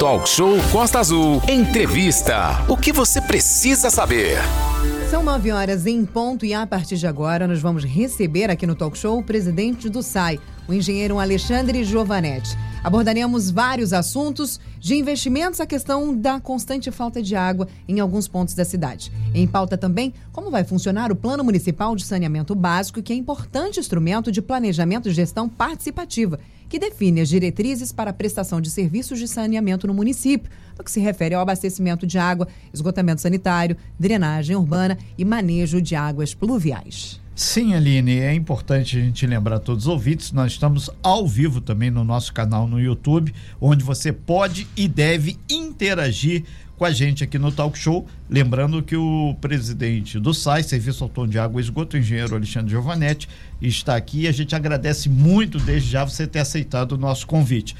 Talk Show Costa Azul. Entrevista. O que você precisa saber? São nove horas em ponto e a partir de agora nós vamos receber aqui no Talk Show o presidente do SAI, o engenheiro Alexandre Giovanetti. Abordaremos vários assuntos, de investimentos à questão da constante falta de água em alguns pontos da cidade. Em pauta também, como vai funcionar o Plano Municipal de Saneamento Básico, que é importante instrumento de planejamento e gestão participativa, que define as diretrizes para a prestação de serviços de saneamento no município, no que se refere ao abastecimento de água, esgotamento sanitário, drenagem urbana e manejo de águas pluviais. Sim, Aline, é importante a gente lembrar a todos os ouvintes, nós estamos ao vivo também no nosso canal no YouTube, onde você pode e deve interagir com a gente aqui no Talk Show. Lembrando que o presidente do SAI, Serviço Autônomo de Água e Esgoto, o engenheiro Alexandre Giovanetti, está aqui e a gente agradece muito desde já você ter aceitado o nosso convite.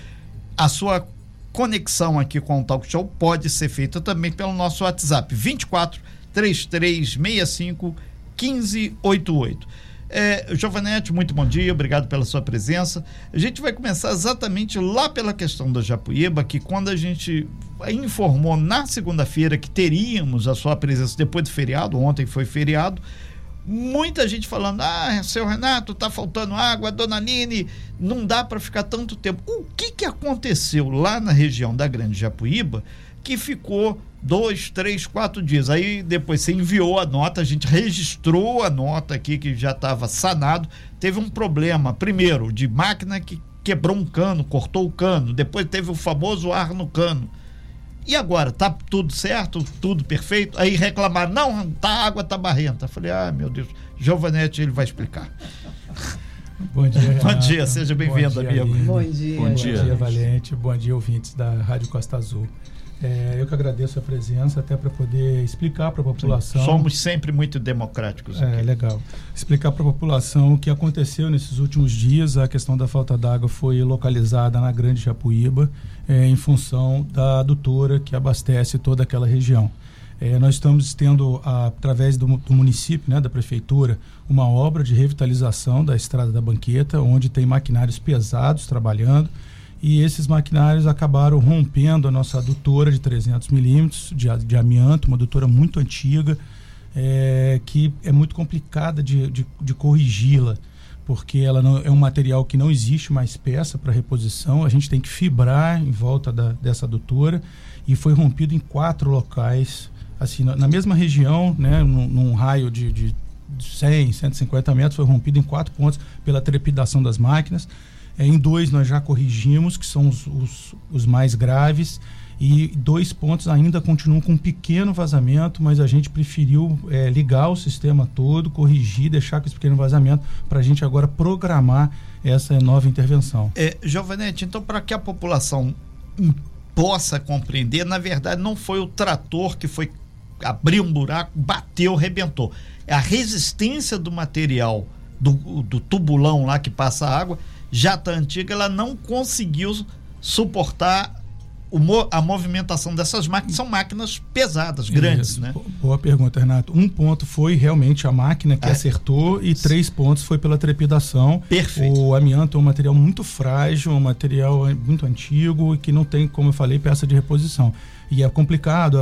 A sua conexão aqui com o Talk Show pode ser feita também pelo nosso WhatsApp 24 3365 1588. É, Giovanete, muito bom dia, obrigado pela sua presença. A gente vai começar exatamente lá pela questão da Japuíba, que quando a gente informou na segunda-feira que teríamos a sua presença depois do feriado, ontem foi feriado, muita gente falando: ah, seu Renato, tá faltando água, dona Aline, não dá para ficar tanto tempo. O que, que aconteceu lá na região da Grande Japuíba que ficou dois, três, quatro dias. Aí depois você enviou a nota, a gente registrou a nota aqui que já estava sanado. Teve um problema, primeiro, de máquina que quebrou um cano, cortou o cano. Depois teve o famoso ar no cano. E agora, tá tudo certo, tudo perfeito? Aí reclamar, não, tá, a água tá barrenta. Falei, ah, meu Deus, Giovanetti, ele vai explicar. Bom dia, Renato. Bom dia, seja bem-vindo, amigo. Bom dia. Bom dia. Bom dia, Valente. Bom dia, ouvintes da Rádio Costa Azul. É, eu que agradeço a presença até para poder explicar para a população. Somos sempre muito democráticos. Aqui. É legal. Explicar para a população o que aconteceu nesses últimos dias. A questão da falta d'água foi localizada na Grande Japuíba é, em função da adutora que abastece toda aquela região. É, nós estamos tendo, a, através do, do, município, né, da prefeitura, uma obra de revitalização da estrada da banqueta, onde tem maquinários pesados trabalhando e esses maquinários acabaram rompendo a nossa adutora de 300 milímetros de, de amianto, uma adutora muito antiga, é, que é muito complicada de, de, de corrigi-la, porque ela não, é um material que não existe mais peça para reposição, a gente tem que fibrar em volta da, dessa adutora e foi rompido em quatro locais, assim, na, na mesma região, né, num, num raio de, de 100, 150 metros, foi rompido em quatro pontos pela trepidação das máquinas. É, em dois nós já corrigimos, que são os, os, os mais graves, e dois pontos ainda continuam com um pequeno vazamento, mas a gente preferiu é, ligar o sistema todo, corrigir, deixar com esse pequeno vazamento, para a gente agora programar essa nova intervenção. É, Giovanete, então para que a população possa compreender, na verdade não foi o trator que foi abrir um buraco, bateu, rebentou. É a resistência do material do, do tubulão lá que passa água já está antiga, ela não conseguiu suportar a movimentação dessas máquinas são máquinas pesadas, grandes, Isso. né? Boa pergunta, Renato. Um ponto foi realmente a máquina que é. acertou e três pontos foi pela trepidação. Perfeito. O amianto é um material muito frágil, um material muito antigo e que não tem, como eu falei, peça de reposição. E é complicado,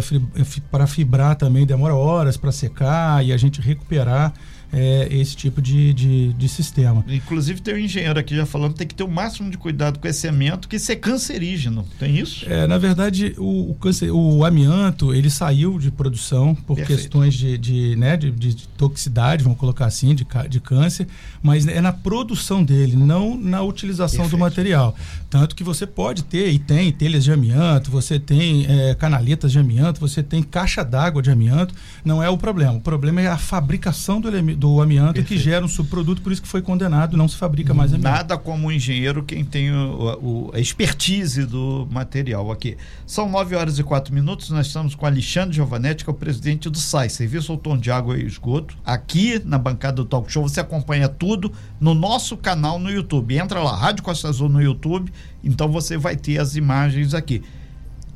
para fibrar também demora horas para secar e a gente recuperar é, esse tipo de, de, de, sistema. Inclusive tem um engenheiro aqui já falando que tem que ter o máximo de cuidado com esse amianto, que isso é cancerígeno. Tem isso? É, na verdade, o, o, câncer, o amianto ele saiu de produção por Perfeito. questões de, de, né, de, de, toxicidade, vamos colocar assim, de, de câncer, mas é na produção dele, não na utilização Perfeito. do material. Tanto que você pode ter e tem telhas de amianto, você tem é, canaletas de amianto, você tem caixa d'água de amianto, não é o problema. O problema é a fabricação do, do amianto Perfeito. que gera um subproduto, por isso que foi condenado, não se fabrica mais amianto. Nada como o engenheiro quem tem o, o, a expertise do material aqui. São 9 horas e 4 minutos, nós estamos com Alexandre Giovanetti, que é o presidente do SAI, Serviço Autônomo de Água e Esgoto. Aqui na bancada do Talk Show você acompanha tudo no nosso canal no YouTube. Entra lá, Rádio Costa Azul no YouTube, então você vai ter as imagens aqui.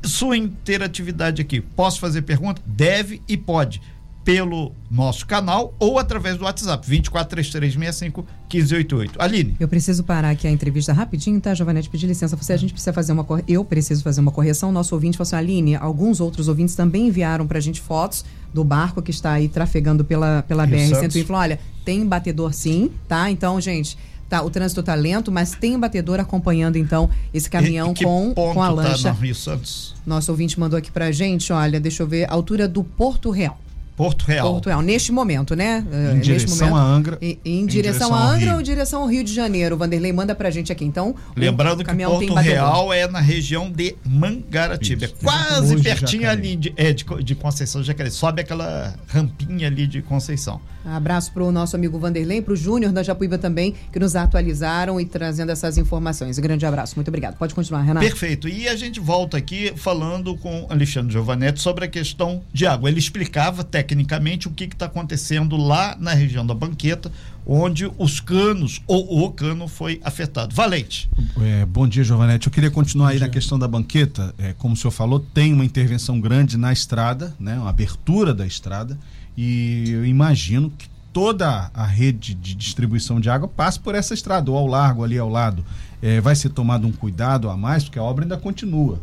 Sua interatividade aqui, posso fazer pergunta? Deve e pode pelo nosso canal ou através do WhatsApp 243365 1588. Aline. Eu preciso parar aqui a entrevista rapidinho, tá, Giovanete? Pedir licença você. A gente precisa fazer uma cor... Eu preciso fazer uma correção. Nosso ouvinte falou assim: Aline, alguns outros ouvintes também enviaram pra gente fotos do barco que está aí trafegando pela, pela BR-101. Falou: olha, tem batedor sim, tá? Então, gente. Tá, o trânsito está lento, mas tem batedor acompanhando então esse caminhão e, com, com a tá lancha. Rio Santos? Nosso ouvinte mandou aqui pra gente, olha, deixa eu ver, altura do Porto Real. Porto Real. Porto Real, neste momento, né? Em direção momento, a Angra. Em, em, em direção, direção, a Angra Rio. ou direção ao Rio de Janeiro? O Vanderlei manda pra gente aqui. Então, lembrando que Porto Real é na região de Mangaratiba, é quase pertinho ali de, é, de, de Conceição Jacaré. Sobe aquela rampinha ali de Conceição. Abraço pro nosso amigo Vanderlei, pro Júnior da Japuíba também, que nos atualizaram e trazendo essas informações. Um grande abraço, muito obrigado. Pode continuar, Renato. Perfeito. E a gente volta aqui falando com Alexandre Giovanetti sobre a questão de água. Ele explicava tecnicamente o que está acontecendo lá na região da banqueta, onde os canos ou o cano foi afetado. Valente. É, bom dia, Giovanetti. Eu queria continuar bom aí dia. na questão da banqueta. É, como o senhor falou, tem uma intervenção grande na estrada, né, uma abertura da estrada e eu imagino que toda a rede de distribuição de água passe por essa estrada, ou ao largo ali ao lado. É, vai ser tomado um cuidado a mais, porque a obra ainda continua.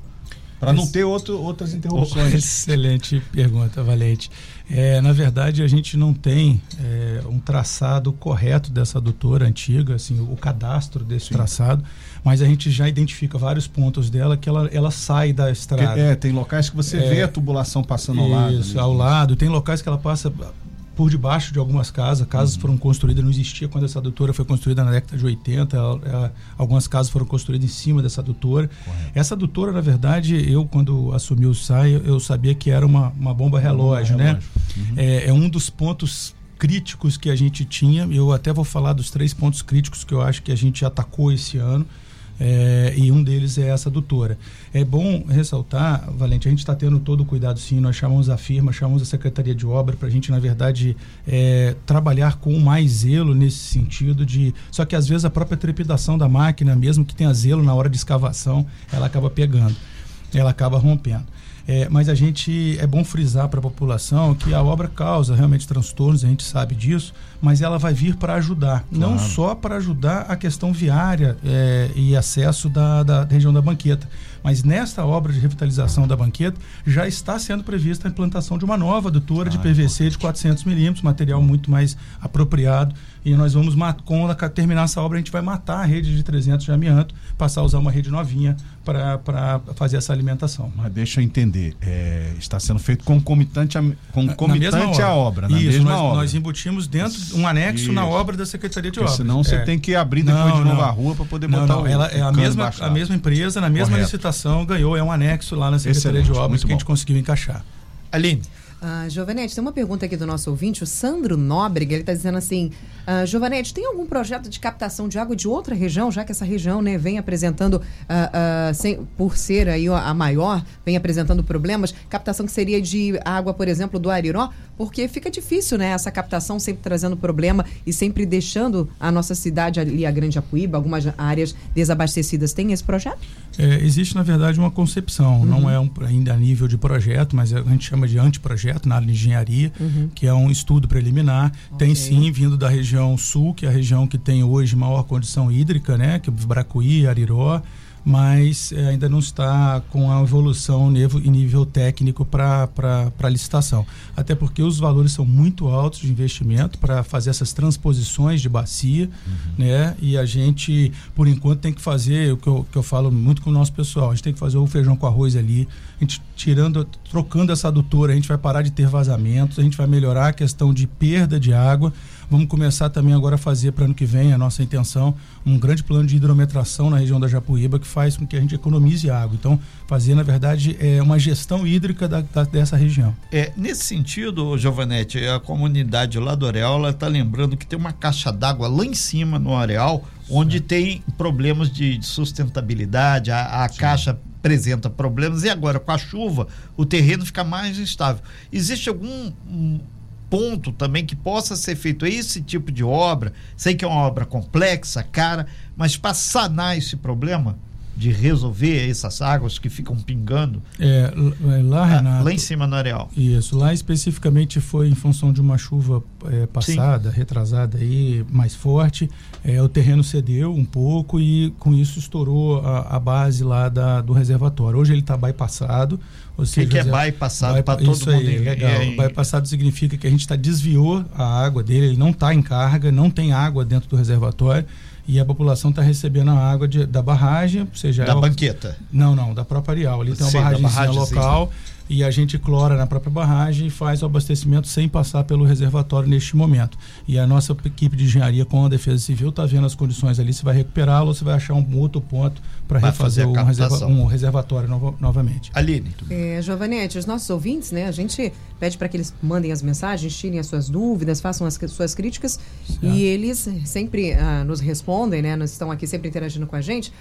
Para não ter outro, outras interrupções. Excelente pergunta, Valente. É, na verdade, a gente não tem é, um traçado correto dessa adutora antiga, assim, o cadastro desse Sim. traçado, mas a gente já identifica vários pontos dela que ela, ela sai da estrada. É, tem locais que você é, vê a tubulação passando ao lado. Isso, ao lado. Tem locais que ela passa por debaixo de algumas casas. Casas uhum. foram construídas, não existia quando essa adutora foi construída na década de 80. Ela, ela, algumas casas foram construídas em cima dessa adutora. Correto. Essa adutora, na verdade, eu, quando assumi o SAI, eu sabia que era uma, uma bomba relógio, uma bomba né? Relógio. Uhum. É, é um dos pontos críticos que a gente tinha. Eu até vou falar dos três pontos críticos que eu acho que a gente atacou esse ano. É, e um deles é essa adutora. É bom ressaltar, Valente, a gente está tendo todo o cuidado sim, nós chamamos a firma, chamamos a Secretaria de Obra para a gente, na verdade, é, trabalhar com mais zelo nesse sentido de... Só que às vezes a própria trepidação da máquina, mesmo que tenha zelo na hora de escavação, ela acaba pegando, ela acaba rompendo. É, mas a gente é bom frisar para a população que a obra causa realmente transtornos, a gente sabe disso, mas ela vai vir para ajudar, claro. não só para ajudar a questão viária é, e acesso da, da região da banqueta, mas nesta obra de revitalização da banqueta já está sendo prevista a implantação de uma nova adutora ah, de PVC de 400 milímetros, material muito mais apropriado e nós vamos, quando terminar essa obra, a gente vai matar a rede de 300 de amianto, passar a usar uma rede novinha para fazer essa alimentação. Mas deixa eu entender, é, está sendo feito concomitante, a, concomitante à obra, na Isso, mesma nós, obra. nós embutimos dentro um anexo Isso. na obra da Secretaria de Obras. Senão você é. tem que abrir depois não, de novo não. a rua para poder não, botar não, o ela é a mesma, a mesma empresa, na mesma Correto. licitação, ganhou, é um anexo lá na Secretaria Excelente, de Obras que bom. a gente conseguiu encaixar. Aline. Ah, Giovanete, tem uma pergunta aqui do nosso ouvinte, o Sandro Nóbrega, ele está dizendo assim, ah, Giovanete, tem algum projeto de captação de água de outra região, já que essa região né, vem apresentando, ah, ah, sem, por ser aí a maior, vem apresentando problemas, captação que seria de água, por exemplo, do Ariró, porque fica difícil, né, essa captação sempre trazendo problema e sempre deixando a nossa cidade ali, a Grande Apuíba, algumas áreas desabastecidas. Tem esse projeto? É, existe, na verdade, uma concepção, uhum. não é um, ainda a nível de projeto, mas a gente chama de anteprojeto, projeto na área de engenharia, uhum. que é um estudo preliminar. Okay. Tem sim, vindo da região sul, que é a região que tem hoje maior condição hídrica, né? Que é Bracuí, Ariró mas é, ainda não está com a evolução em nível técnico para a licitação. Até porque os valores são muito altos de investimento para fazer essas transposições de bacia, uhum. né? E a gente, por enquanto, tem que fazer o que eu, que eu falo muito com o nosso pessoal, a gente tem que fazer o feijão com arroz ali, a gente tirando, trocando essa adutora, a gente vai parar de ter vazamentos, a gente vai melhorar a questão de perda de água, Vamos começar também agora a fazer para ano que vem, a nossa intenção, um grande plano de hidrometração na região da Japuíba que faz com que a gente economize água. Então, fazer, na verdade, é uma gestão hídrica da, da, dessa região. É, nesse sentido, Giovanete, a comunidade lá do Areal está lembrando que tem uma caixa d'água lá em cima no Areal, onde Sim. tem problemas de, de sustentabilidade, a, a caixa apresenta problemas e agora com a chuva o terreno fica mais instável. Existe algum um, ponto também que possa ser feito esse tipo de obra? Sei que é uma obra complexa, cara, mas para sanar esse problema de resolver essas águas que ficam pingando? É, é lá, ah, Renato. Lá em cima no areal. Isso, lá especificamente foi em função de uma chuva é, passada, Sim. retrasada aí, mais forte. É, o terreno cedeu um pouco e com isso estourou a, a base lá da, do reservatório. Hoje ele está bypassado. O que, que é bypassado para todo isso mundo? Aí, legal. É, bypassado significa que a gente está desviou a água dele, ele não está em carga, não tem água dentro do reservatório e a população está recebendo a água de, da barragem, seja da banqueta. Não, não, da própria Arial. Ali tem uma barragem local e a gente clora na própria barragem e faz o abastecimento sem passar pelo reservatório neste momento. E a nossa equipe de engenharia com a Defesa Civil está vendo as condições ali, se vai recuperá-lo ou se vai achar um outro ponto para refazer um, reserva, um, reservatório no, novamente. Aline. É, Giovanete, os nossos ouvintes, né, a gente pede para que eles mandem as mensagens, tirem as suas dúvidas, façam as suas críticas certo. e eles sempre ah, nos respondem, né, nós estão aqui sempre interagindo com a gente.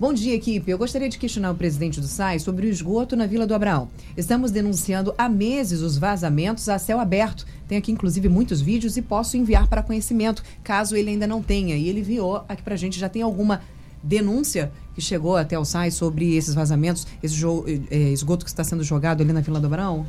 Bom dia, equipe. Eu gostaria de questionar o presidente do SAI sobre o esgoto na Vila do Abraão. Estamos denunciando há meses os vazamentos a céu aberto. Tem aqui, inclusive, muitos vídeos e posso enviar para conhecimento, caso ele ainda não tenha. E ele enviou aqui para a gente. Já tem alguma denúncia que chegou até o SAI sobre esses vazamentos, esse eh, esgoto que está sendo jogado ali na Vila do Abraão?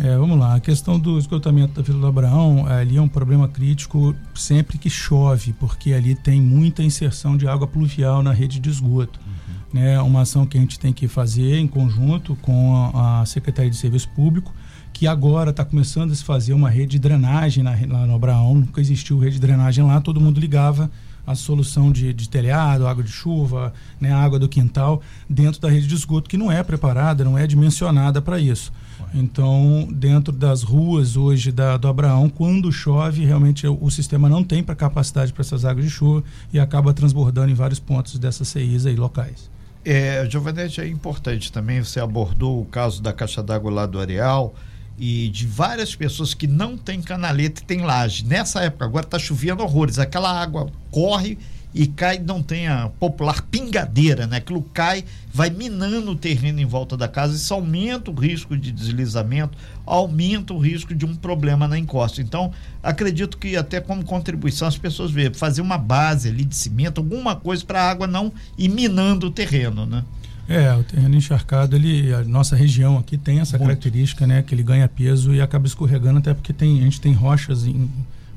É, vamos lá, a questão do esgotamento da Vila do Abraão, ali é um problema crítico sempre que chove, porque ali tem muita inserção de água pluvial na rede de esgoto. Uhum. Né, uma ação que a gente tem que fazer em conjunto com a, a Secretaria de Serviço Público, que agora está começando a se fazer uma rede de drenagem na, lá no Abraão, nunca existiu rede de drenagem lá, todo mundo ligava a solução de, de telhado, água de chuva, né, água do quintal, dentro da rede de esgoto, que não é preparada, não é dimensionada para isso. Então, dentro das ruas hoje da, do Abraão, quando chove, realmente o, o sistema não tem para capacidade para essas águas de chuva e acaba transbordando em vários pontos dessas CIs aí locais. É, Giovanete, é importante também, você abordou o caso da caixa d'água lá do Areal e de várias pessoas que não têm canaleta e tem laje. Nessa época, agora está chovendo horrores, aquela água corre e cai, não tem a popular pingadeira, né? Aquilo cai, vai minando o terreno em volta da casa, isso aumenta o risco de deslizamento, aumenta o risco de um problema na encosta. Então, acredito que até como contribuição as pessoas veem, fazer uma base ali de cimento, alguma coisa para a água não ir minando o terreno, né? É, o terreno encharcado, ele, a nossa região aqui tem essa Muito. característica, né? Que ele ganha peso e acaba escorregando, até porque tem, a gente tem rochas em,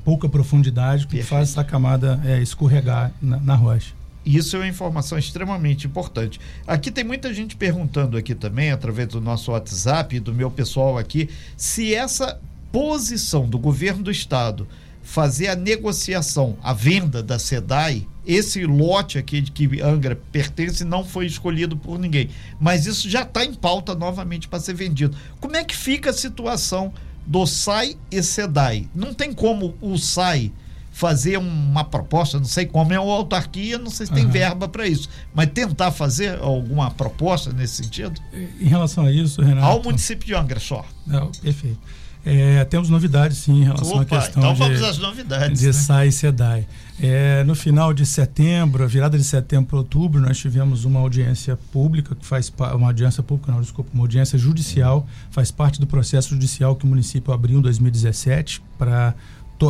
pouca profundidade que Perfeito. faz essa camada é, escorregar na, na rocha. Isso é uma informação extremamente importante. Aqui tem muita gente perguntando aqui também, através do nosso WhatsApp e do meu pessoal aqui, se essa posição do governo do estado fazer a negociação, a venda da SEDAI, esse lote aqui de que Angra pertence não foi escolhido por ninguém, mas isso já está em pauta novamente para ser vendido. Como é que fica a situação do SAI e SEDAI. Não tem como o SAI fazer uma proposta, não sei como é uma autarquia, não sei se tem uhum. verba para isso, mas tentar fazer alguma proposta nesse sentido? Em relação a isso, Renato. Ao município de Angra só. Não, perfeito. É, temos novidades sim em relação Opa, à questão então vamos de, às novidades, de né? SAI e SEDAI. É, no final de setembro, a virada de setembro para outubro, nós tivemos uma audiência pública que faz uma audiência pública, não, desculpa, uma audiência judicial, faz parte do processo judicial que o município abriu em 2017 para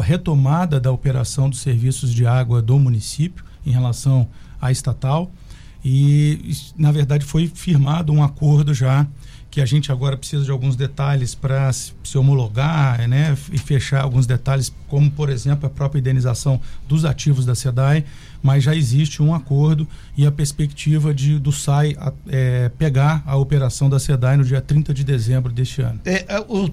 retomada da operação dos serviços de água do município em relação à estatal. E na verdade foi firmado um acordo já que a gente agora precisa de alguns detalhes para se, homologar né, e fechar alguns detalhes, como, por exemplo, a própria indenização dos ativos da SEDAI, mas já existe um acordo e a perspectiva de, do SAI é, pegar a operação da SEDAI no dia 30 de dezembro deste ano. É, é, o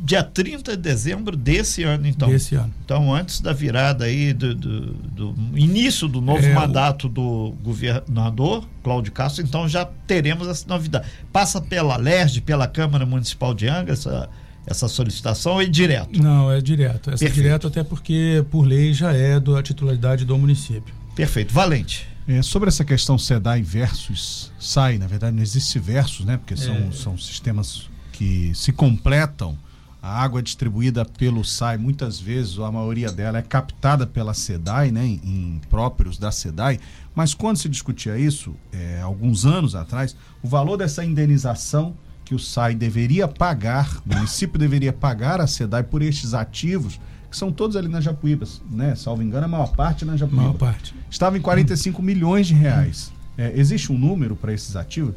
dia 30 de dezembro desse ano, então. Desse ano. Então, antes da virada aí, do, do, do início do novo é, mandato o... do governador, Cláudio Castro, então já teremos essa novidade. Passa pela LERJ, pela Câmara Municipal de Angra, essa essa solicitação é direto? Não, é direto. Essa é direto até porque, por lei, já é da titularidade do município. Perfeito. Valente. É, sobre essa questão SEDAI versus SAI, na verdade não existe versus, né? Porque são, é. são sistemas que se completam. A água distribuída pelo SAI, muitas vezes, a maioria dela é captada pela SEDAI, né, em, próprios da SEDAI. Mas quando se discutia isso, é, alguns anos atrás, o valor dessa indenização que o SAI deveria pagar, o município deveria pagar a SEDAI por estes ativos, que são todos ali na Japuíba, né? Salvo engano, a maior parte na Japuíba. Maior parte. Estava em 45 hum. milhões de reais. É, existe um número para esses ativos?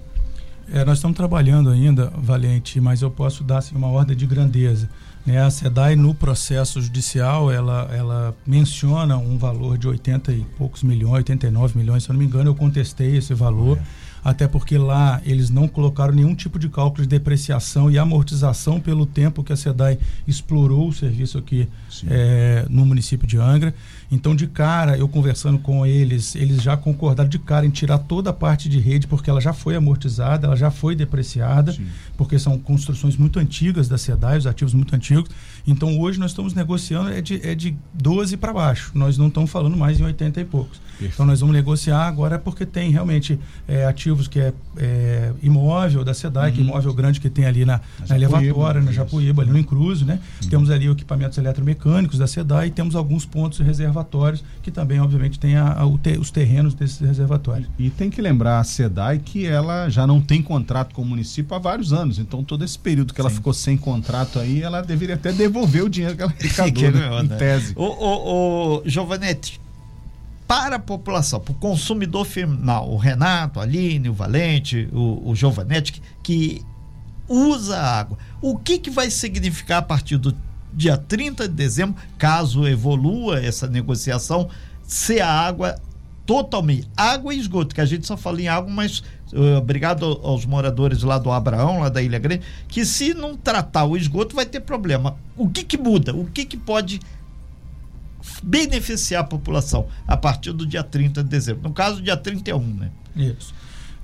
É, nós estamos trabalhando ainda, Valente, mas eu posso dar assim, uma ordem de grandeza. Né? A SEDAI, no processo judicial, ela, ela menciona um valor de 80 e poucos milhões, 89 milhões, se eu não me engano, eu contestei esse valor. É até porque lá eles não colocaram nenhum tipo de cálculo de depreciação e amortização pelo tempo que a SEDAI explorou o serviço aqui é, no município de Angra. Então, de cara, eu conversando com eles, eles já concordaram de cara em tirar toda a parte de rede, porque ela já foi amortizada, ela já foi depreciada, Sim. porque são construções muito antigas da SEDAI, os ativos muito antigos. Então, hoje nós estamos negociando é de, é de 12 para baixo. Nós não estamos falando mais em 80 e poucos. Então, nós vamos negociar agora porque tem realmente é, ativos que é, é, imóvel da SEDAI, uhum. que é imóvel grande que tem ali na, na, na elevatória, na Japuíba, ali no Incruso, né? Uhum. Temos ali equipamentos eletromecânicos da SEDAI e temos alguns pontos reservatórios, que também, obviamente, tem a, a, te, os terrenos desses reservatórios. E tem que lembrar a SEDAI que ela já não tem contrato com o município há vários anos. Então, todo esse período que ela ficou sem contrato aí, ela deveria até devolver o dinheiro que ela arrecadou, né? em né? tese. Ô, ô, ô, Giovanetti, para a população, para o consumidor final, o Renato, a Aline, o Valente, o, o Giovanetti, que, que usa água, o que, que vai significar a partir do dia 30 de dezembro, caso evolua essa negociação, ser a água totalmente água e esgoto, que a gente só fala em água, mas uh, obrigado aos moradores lá do Abraão, lá da Ilha Grande, que se não tratar o esgoto vai ter problema. O que que muda? O que que pode beneficiar a população a partir do dia 30 de dezembro? No caso, dia 31, né? Isso.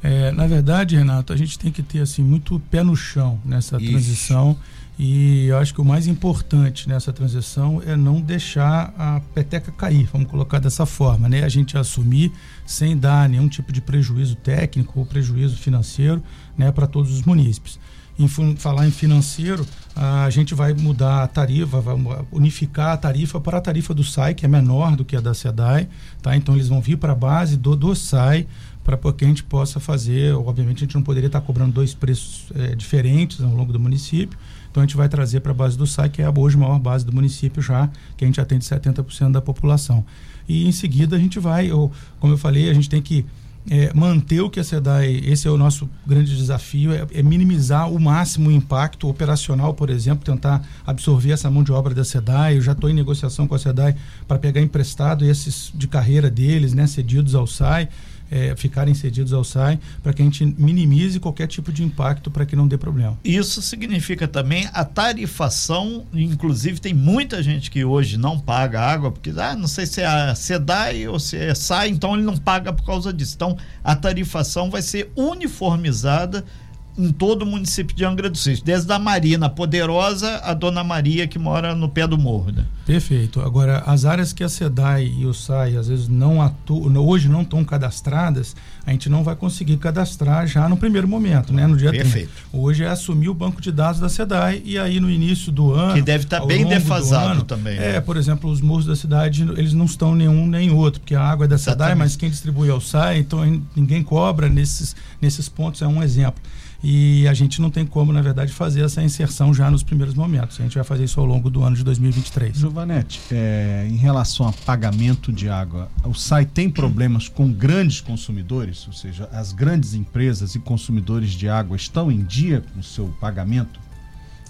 É, na verdade, Renato, a gente tem que ter assim muito pé no chão nessa Isso. transição e eu acho que o mais importante nessa transição é não deixar a peteca cair, vamos colocar dessa forma, né? A gente assumir sem dar nenhum tipo de prejuízo técnico ou prejuízo financeiro, né, para todos os munícipes. Em falar em financeiro, a gente vai mudar a tarifa, vai unificar a tarifa para a tarifa do SAI, que é menor do que a da SEDAI, tá? Então eles vão vir para a base do, do SAI para que a gente possa fazer, obviamente a gente não poderia estar cobrando dois preços é, diferentes ao longo do município, então a gente vai trazer para a base do SAI, que é a hoje maior base do município já, que a gente atende 70% da população. E em seguida a gente vai, eu, como eu falei, a gente tem que é, manter o que a SEDAI, esse é o nosso grande desafio, é, é, minimizar o máximo o impacto operacional, por exemplo, tentar absorver essa mão de obra da SEDAI. Eu já estou em negociação com a SEDAI para pegar emprestado esses de carreira deles, né, cedidos ao SAI é, ficarem cedidos ao SAI para que a gente minimize qualquer tipo de impacto para que não dê problema. Isso significa também a tarifação, inclusive tem muita gente que hoje não paga água, porque ah, não sei se é a SEDAI ou se é SAI, então ele não paga por causa disso. Então a tarifação vai ser uniformizada em todo o município de Angra do Sul, desde a Marina Poderosa a Dona Maria que mora no pé do morro. Né? Perfeito. Agora, as áreas que a SEDAI e o SAI às vezes não atuam, hoje não estão cadastradas, a gente não vai conseguir cadastrar já no primeiro momento, né? No dia Perfeito. 30. Hoje é assumir o banco de dados da SEDAI e aí no início do ano. Que deve estar tá bem defasado ano, também. Né? É, por exemplo, os morros da cidade, eles não estão nenhum nem outro, porque a água é da SEDAI, mas quem distribui é o SAI, então ninguém cobra nesses, nesses pontos, é um exemplo e a gente não tem como, na verdade, fazer essa inserção já nos primeiros momentos. A gente vai fazer isso ao longo do ano de 2023. Giovanete, é, em relação a pagamento de água, o SAI tem problemas com grandes consumidores? Ou seja, as grandes empresas e consumidores de água estão em dia com o seu pagamento?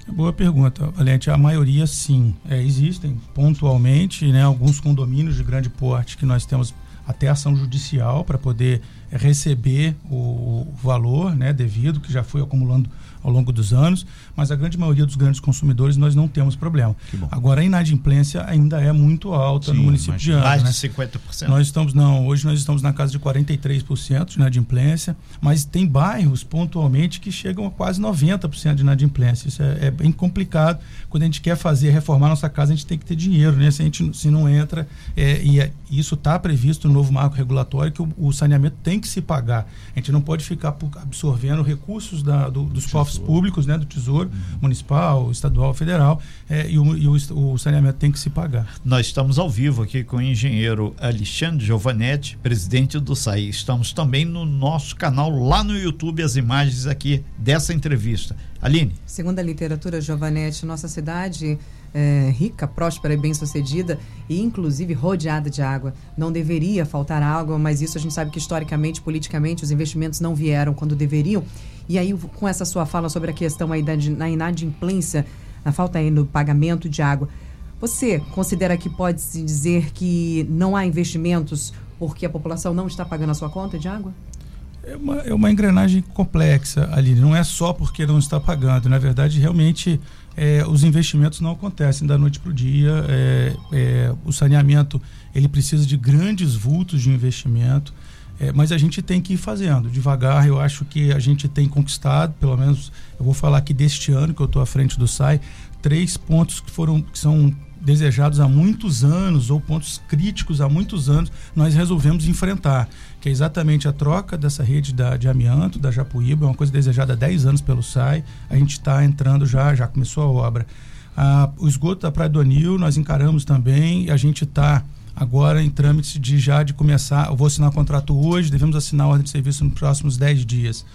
Boa pergunta, Valente. A maioria, sim. É, existem pontualmente né, alguns condomínios de grande porte que nós temos até ação judicial para poder receber o, valor né, devido, que já foi acumulando ao longo dos anos, mas a grande maioria dos grandes consumidores nós não temos problema. Agora, a inadimplência ainda é muito alta Sim, no município de Angra. Mais né? de 50%. Nós estamos, não, hoje nós estamos na casa de 43% de inadimplência, mas tem bairros pontualmente que chegam a quase 90% de inadimplência. Isso é, é, bem complicado. Quando a gente quer fazer, reformar nossa casa, a gente tem que ter dinheiro, né? Se a gente se não entra, é, e é, isso está previsto no novo marco regulatório, que o, o, saneamento tem que se pagar. A gente não pode ficar absorvendo recursos da, do, dos cofres cofres públicos, né, do Tesouro uhum. Municipal, Estadual, Federal, é, e, o, e o, o, saneamento tem que se pagar. Nós estamos ao vivo aqui com o engenheiro Alexandre Giovanetti, presidente do SAI. Estamos também no nosso canal lá no YouTube, as imagens aqui dessa entrevista. Aline. Segundo a literatura Giovanetti, nossa cidade é, rica, próspera e bem-sucedida e inclusive rodeada de água. Não deveria faltar água, mas isso a gente sabe que historicamente, politicamente, os investimentos não vieram quando deveriam. E aí, com essa sua fala sobre a questão aí da, na inadimplência, na falta aí no pagamento de água, você considera que pode-se dizer que não há investimentos porque a população não está pagando a sua conta de água? É uma, é uma engrenagem complexa ali. Não é só porque não está pagando. Na verdade, realmente, é, os investimentos não acontecem da noite para o dia. É, é, o saneamento ele precisa de grandes vultos de investimento. É, mas a gente tem que ir fazendo devagar. Eu acho que a gente tem conquistado, pelo menos eu vou falar aqui deste ano que eu estou à frente do SAI, três pontos que foram que são desejados há muitos anos ou pontos críticos há muitos anos, nós resolvemos enfrentar, que é exatamente a troca dessa rede da, de amianto da Japuíba, é uma coisa desejada há 10 anos pelo SAI, a gente está entrando já, já começou a obra. Ah, o esgoto da Praia do Anil nós encaramos também, e a gente está agora em trâmite de já de começar, eu vou assinar o contrato hoje, devemos assinar a ordem de serviço nos próximos 10 dias.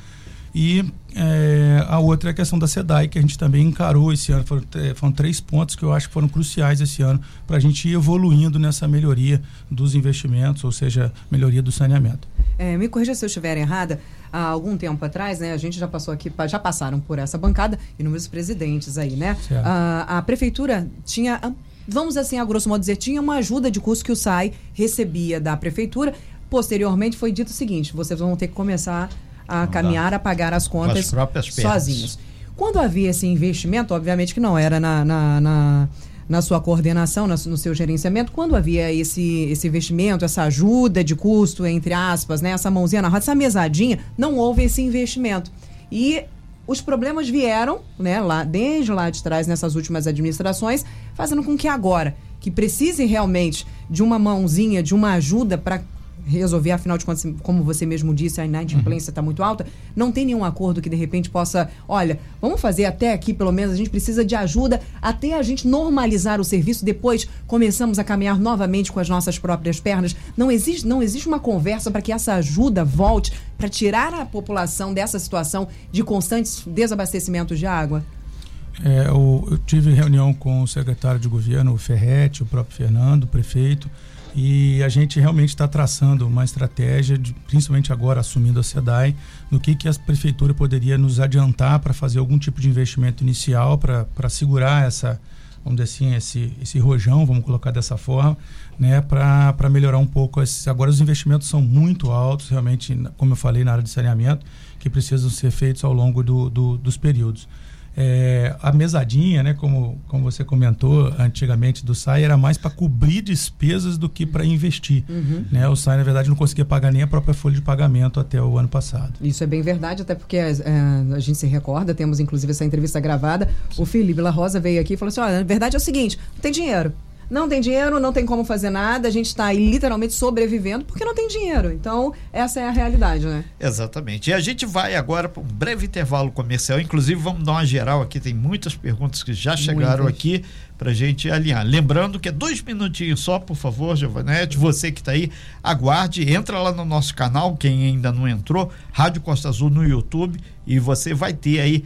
E é, a outra é a questão da SEDAI, que a gente também encarou esse ano. Foram, foram três pontos que eu acho que foram cruciais esse ano para a gente ir evoluindo nessa melhoria dos investimentos, ou seja, melhoria do saneamento. É, me corrija se eu estiver errada. Há algum tempo atrás, né, a gente já passou aqui, já passaram por essa bancada inúmeros presidentes aí, né? A, a prefeitura tinha vamos assim, a grosso modo dizer, tinha uma ajuda de custo que o SAI recebia da prefeitura. Posteriormente foi dito o seguinte: vocês vão ter que começar a caminhar a pagar as contas as sozinhos. Quando havia esse investimento, obviamente que não era na, na, na, na sua coordenação, no, no seu gerenciamento, quando havia esse, esse investimento, essa ajuda de custo, entre aspas, né, essa mãozinha na roda, essa mesadinha, não houve esse investimento. E os problemas vieram, né, lá, desde lá de trás, nessas últimas administrações, fazendo com que agora, que precise realmente de uma mãozinha, de uma ajuda para resolver, afinal de contas, como você mesmo disse, a inadimplência está uhum. muito alta, não tem nenhum acordo que de repente possa, olha, vamos fazer até aqui, pelo menos, a gente precisa de ajuda até a gente normalizar o serviço, depois começamos a caminhar novamente com as nossas próprias pernas. Não existe, não existe uma conversa para que essa ajuda volte para tirar a população dessa situação de constantes desabastecimentos de água? É, eu, eu tive reunião com o secretário de governo, o Ferretti, o próprio Fernando, o prefeito, e a gente realmente está traçando uma estratégia, de, principalmente agora assumindo a SEDAI, no que, que a prefeitura poderia nos adiantar para fazer algum tipo de investimento inicial para segurar essa, vamos dizer assim, esse, esse rojão, vamos colocar dessa forma, né, para melhorar um pouco. Esse, agora os investimentos são muito altos, realmente, como eu falei, na área de saneamento, que precisam ser feitos ao longo do, do, dos períodos. É, a mesadinha, né, como, como você comentou antigamente do SAI, era mais para cobrir despesas do que para investir. Uhum. Né? O SAI, na verdade, não conseguia pagar nem a própria folha de pagamento até o ano passado. Isso é bem verdade, até porque é, a gente se recorda, temos inclusive essa entrevista gravada. O Felipe La Rosa veio aqui e falou assim: olha, na verdade é o seguinte, não tem dinheiro não tem dinheiro, não tem como fazer nada, a gente está aí literalmente sobrevivendo porque não tem dinheiro. Então, essa é a realidade, né? Exatamente. E a gente vai agora para um breve intervalo comercial. Inclusive, vamos dar uma geral aqui, tem muitas perguntas que já chegaram muitas. aqui para a gente alinhar. Lembrando que é dois minutinhos só, por favor, Giovanete, você que está aí, aguarde, entra lá no nosso canal, quem ainda não entrou, Rádio Costa Azul no YouTube, e você vai ter aí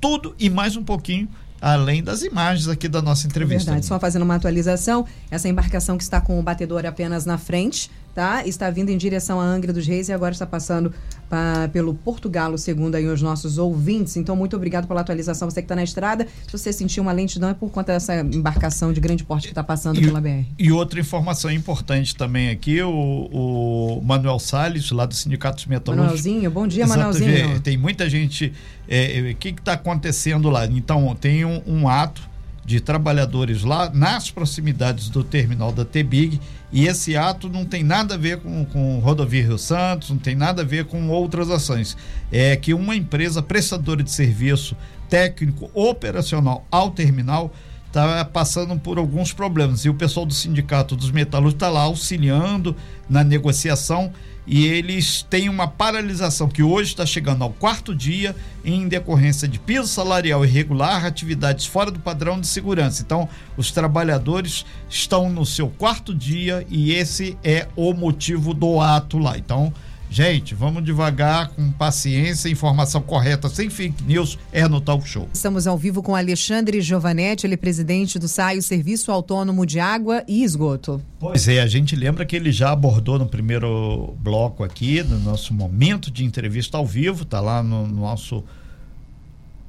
tudo e mais um pouquinho além das imagens aqui da nossa entrevista. Verdade, só fazendo uma atualização, essa embarcação que está com o batedor apenas na frente, tá? Está vindo em direção à Angra dos Reis e agora está passando pra, pelo Portugalo, segundo aí os nossos ouvintes. Então, muito obrigado pela atualização. Você que está na estrada, se você sentiu uma lentidão é por conta dessa embarcação de grande porte que está passando e, pela BR. E outra informação importante também aqui, o, o Manuel Salles, lá do Sindicato dos Metalúrgicos. Manuelzinho, bom dia, Exato, Manuelzinho. Tem muita gente... O é, é, que está acontecendo lá? Então, tem um, um ato de trabalhadores lá nas proximidades do terminal da Tebig. E esse ato não tem nada a ver com, com Rodovia Rio Santos, não tem nada a ver com outras ações. É que uma empresa prestadora de serviço técnico operacional ao terminal está passando por alguns problemas. E o pessoal do sindicato dos metalúrgicos está lá auxiliando na negociação e eles têm uma paralisação que hoje está chegando ao quarto dia em decorrência de piso salarial irregular, atividades fora do padrão de segurança. Então, os trabalhadores estão no seu quarto dia e esse é o motivo do ato lá. Então, Gente, vamos devagar, com paciência, informação correta, sem fake news, é no Talk Show. Estamos ao vivo com Alexandre Giovanetti, ele é presidente do SAI, o Serviço Autônomo de Água e Esgoto. Pois é, a gente lembra que ele já abordou no primeiro bloco aqui, no nosso momento de entrevista ao vivo, tá lá no nosso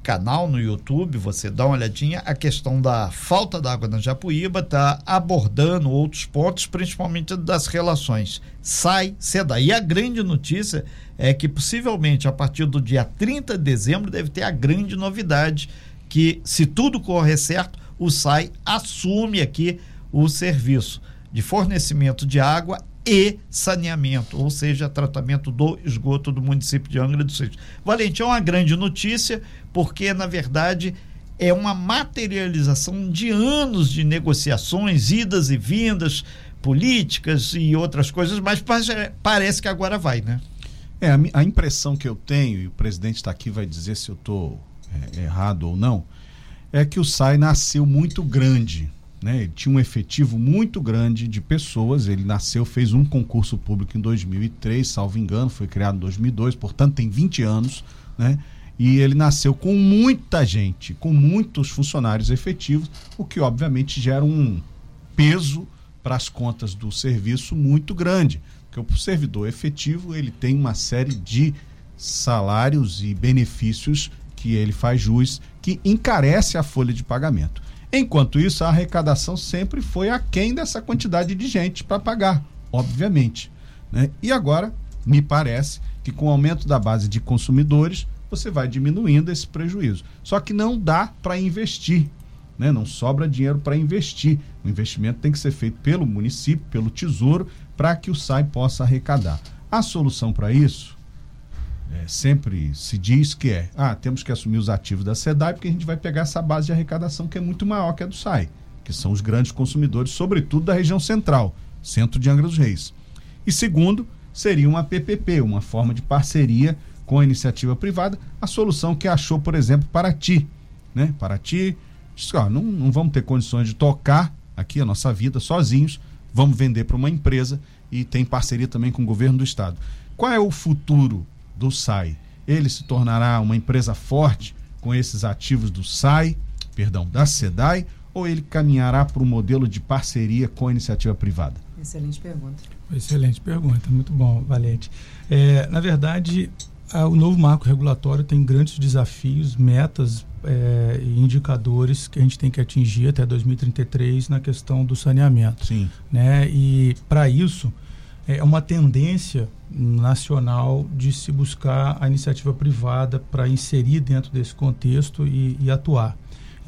canal no YouTube, você dá uma olhadinha, a questão da falta d'água na Japuíba está abordando outros pontos, principalmente das relações sai, seda. E a grande notícia é que possivelmente a partir do dia 30 de dezembro deve ter a grande novidade que se tudo correr certo, o SAI assume aqui o serviço de fornecimento de água e saneamento, ou seja, tratamento do esgoto do município de Angra dos Reis. Valente, é uma grande notícia, porque, na verdade, é uma materialização de anos de negociações, idas e vindas, políticas e outras coisas, mas parece que agora vai, né? É, a, impressão que eu tenho, e o presidente está aqui vai dizer se eu estou é, errado ou não, é que o SAI nasceu muito grande né? Ele tinha um efetivo muito grande de pessoas. Ele nasceu, fez um concurso público em 2003, salvo engano, foi criado em 2002, portanto tem 20 anos. Né? E ele nasceu com muita gente, com muitos funcionários efetivos, o que obviamente gera um peso para as contas do serviço muito grande. Porque o servidor efetivo ele tem uma série de salários e benefícios que ele faz jus, que encarece a folha de pagamento. Enquanto isso, a arrecadação sempre foi aquém dessa quantidade de gente para pagar, obviamente. Né? E agora, me parece que com o aumento da base de consumidores, você vai diminuindo esse prejuízo. Só que não dá para investir, né? não sobra dinheiro para investir. O investimento tem que ser feito pelo município, pelo tesouro, para que o SAI possa arrecadar. A solução para isso sempre se diz que é, ah, temos que assumir os ativos da SEDAI porque a gente vai pegar essa base de arrecadação que é muito maior que a do SAI, que são os grandes consumidores, sobretudo da região central, centro de Angra dos Reis. E segundo, seria uma PPP, uma forma de parceria com a iniciativa privada, a solução que achou, por exemplo, Paraty. Né? Paraty disse, ó, não, não vamos ter condições de tocar aqui a nossa vida sozinhos, vamos vender para uma empresa e tem parceria também com o governo do estado. Qual é o futuro do SAI. Ele se tornará uma empresa forte com esses ativos do SAI, perdão, da SEDAI, ou ele caminhará para um modelo de parceria com a iniciativa privada? Excelente pergunta. Excelente pergunta, muito bom, Valente. É, na verdade, a, o novo marco regulatório tem grandes desafios, metas é, e indicadores que a gente tem que atingir até 2033 na questão do saneamento. Sim. Né? E para isso, é uma tendência nacional de se buscar a iniciativa privada para inserir dentro desse contexto e, e atuar.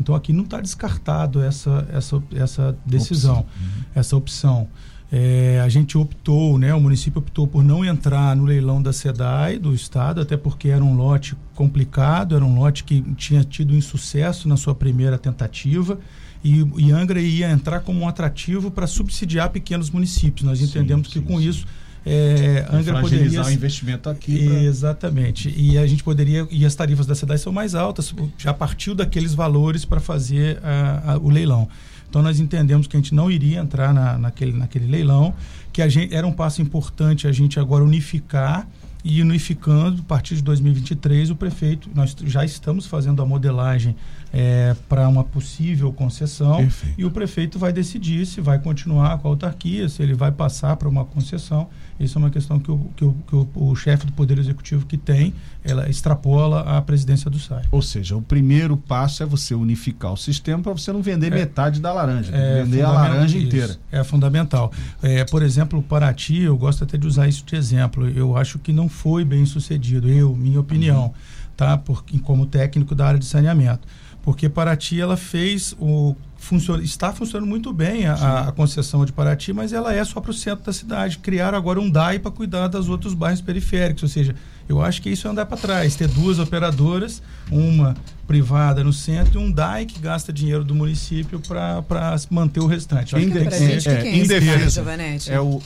Então aqui não está descartado essa, essa, essa decisão, opção. Uhum. essa opção. É, a gente optou, né, o município optou por não entrar no leilão da SEDAI do Estado, até porque era um lote complicado, era um lote que tinha tido insucesso na sua primeira tentativa e, e Angra ia entrar como um atrativo para subsidiar pequenos municípios. Nós entendemos sim, que com sim. isso é, Angra poderia o investimento aqui. Pra... Exatamente. E a gente poderia e as tarifas da cidade são mais altas. Já partiu daqueles valores para fazer a, a, o leilão. Então nós entendemos que a gente não iria entrar na, naquele, naquele leilão, que gente era um passo importante a gente agora unificar e unificando a partir de 2023 o prefeito nós já estamos fazendo a modelagem é, para uma possível concessão Perfeito. e o prefeito vai decidir se vai continuar com a autarquia, se ele vai passar para uma concessão. Isso é uma questão que, o, que, o, que o, o chefe do Poder Executivo que tem, ela extrapola a presidência do SAI. Ou seja, o primeiro passo é você unificar o sistema para você não vender é, metade da laranja, é vender a laranja isso, inteira. É fundamental. É, por exemplo, Paraty, eu gosto até de usar isso de exemplo. Eu acho que não foi bem sucedido, eu, minha opinião, uhum. tá? Por, como técnico da área de saneamento porque Paraty ela fez o funciona, está funcionando muito bem a, a, concessão de Paraty, mas ela é só para o centro da cidade. Criar agora um DAI para cuidar dos outros bairros periféricos, ou seja, eu acho que isso é andar para trás, ter duas operadoras, uma privada no centro e um DAI que gasta dinheiro do município para manter o restante. Em, de, é, é, é, em defesa, é o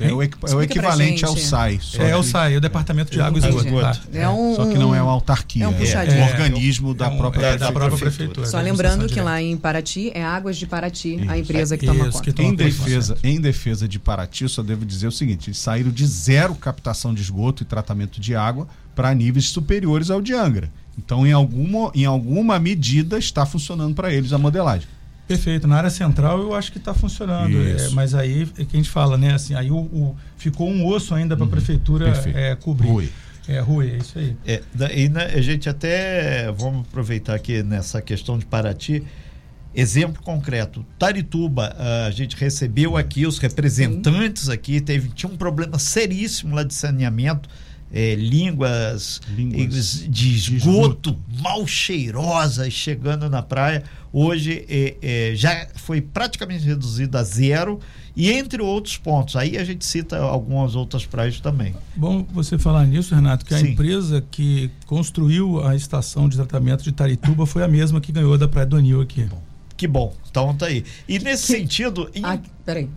É o, é o equivalente ao. SAI. só É o que- SAI, o Departamento de Água e Esgoto. Esgoto. tá? É um, Só que não é uma autarquia. é um é puxadinho. um organismo da É um- própria é, da própria prefeitura. Só lembrando que lá em Paraty é Águas de Paraty, a Isso. empresa que Isso, toma que conta. toma Em defesa, em defesa de Paraty, eu só devo dizer o seguinte: eles saíram de zero captação de esgoto e tratamento de água para níveis superiores ao de Angra. Então, em alguma, em alguma medida, está funcionando para eles a modelagem. Perfeito. Na área central eu acho que está funcionando. É, mas aí é que a gente fala, né? Assim, aí o, o- ficou um osso ainda para a prefeitura perfeito. é, cobrir. Rui. É, Rui, é isso aí. É, e né, a gente até vamos aproveitar aqui nessa questão de Paraty. Exemplo concreto, Tarituba, a gente recebeu aqui os representantes aqui, teve, tinha um problema seríssimo lá de saneamento, eh, línguas, Línguas de esgoto, mal cheirosas chegando na praia. Hoje eh, eh, já foi praticamente reduzido a zero e entre outros pontos. Aí a gente cita algumas outras praias também. Bom você falar nisso, Renato, que a Sim. empresa que construiu a estação de tratamento de Tarituba foi a mesma que ganhou da Praia do Anil aqui. Que bom, então tá aí. E nesse sentido, em Ah, peraí.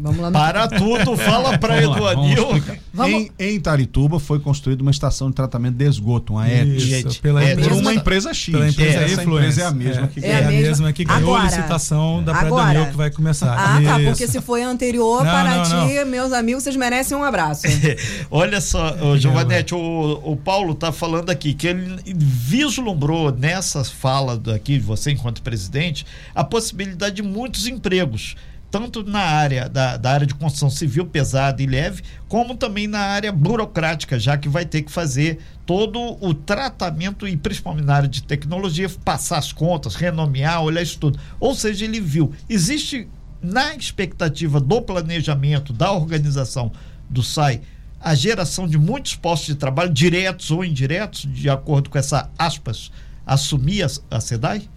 Vamos lá no. Para tudo, fala vamos Eduanil. Em, em Tarituba foi construída uma estação de tratamento de esgoto, uma ET. Pela é, empresa, Por uma Essa- empresa X. pela empresa Essa Influence. empresa é a mesma que É é a mesma- mesma que ganhou Agora- a licitação da Praia do Agora- Anil que vai começar. Ah, tá, Isso. porque se foi anterior, Não, Paraty, não, meus amigos, vocês merecem um abraço. Olha só, ô, Giovanete, o, o Paulo tá falando aqui que ele vislumbrou nessa fala daqui, você enquanto presidente, a possibilidade de muitos empregos. Tanto na área da, da área de construção civil pesada e leve, como também na área burocrática, já que vai ter que fazer todo o tratamento e principalmente na área de tecnologia, passar as contas, renomear, olhar isso tudo. Ou seja, ele viu, existe na expectativa do planejamento, da organização do SAI, a geração de muitos postos de trabalho, diretos ou indiretos, de acordo com essa aspas, assumir a, a SEDAI?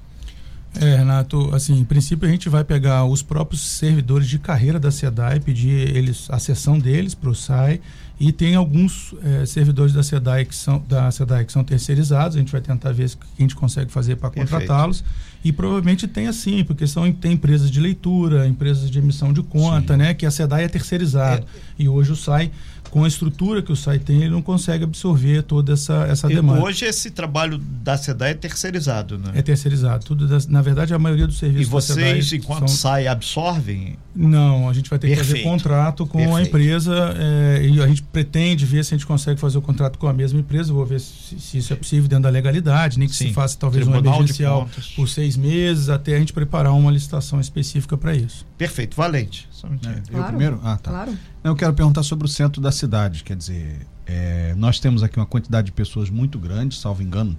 É, Renato, assim, em princípio a gente vai pegar os próprios servidores de carreira da SEDAI, pedir eles a sessão deles para o SAI e tem alguns eh, servidores da SEDAI que são da SEDAI que são terceirizados, a gente vai tentar ver o que a gente consegue fazer para contratá-los. E provavelmente tem assim, porque são tem empresas de leitura, empresas de emissão de conta, né, que a SEDAI é terceirizado e hoje o SAI com a estrutura que o SAI tem, ele não consegue absorver toda essa essa E demanda. hoje esse trabalho da SEDAI é terceirizado, né? É terceirizado. Tudo das- na verdade, a maioria dos e serviços da vocês, enquanto são- SAI, absorvem? Não, a gente vai ter que fazer Perfeito. contrato com a Perfeito. empresa eh, e a gente pretende ver se a gente consegue fazer o contrato com a mesma empresa. Vou ver se, se isso é possível dentro da legalidade, nem que Sim. se faça talvez um Tribunal de emergencial por seis meses até a gente preparar uma licitação específica para isso. Perfeito, valente. Só um minutinho. Eu Claro. primeiro? Ah, tá. Claro. Eu quero perguntar sobre o centro da cidade. Quer dizer, é, nós temos aqui uma quantidade de pessoas muito grande, salvo engano,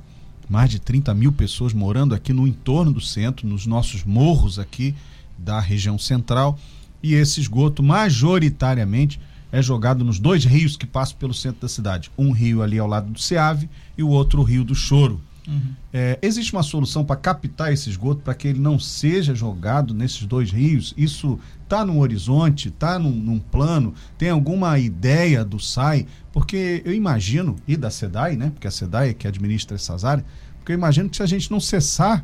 mais de 30 mil pessoas morando aqui no entorno do centro, nos nossos morros aqui da região central. E esse esgoto, majoritariamente, é jogado nos dois rios que passam pelo centro da cidade. Um rio ali ao lado do Ceave e o outro o rio do Choro. É, existe uma solução para captar esse esgoto para que ele não seja jogado nesses dois rios? Isso está no horizonte, está num, num plano? Tem alguma ideia do SAI? Porque eu imagino, e da SEDAI, né? Porque a SEDAI é que administra essas áreas, porque eu imagino que se a gente não cessar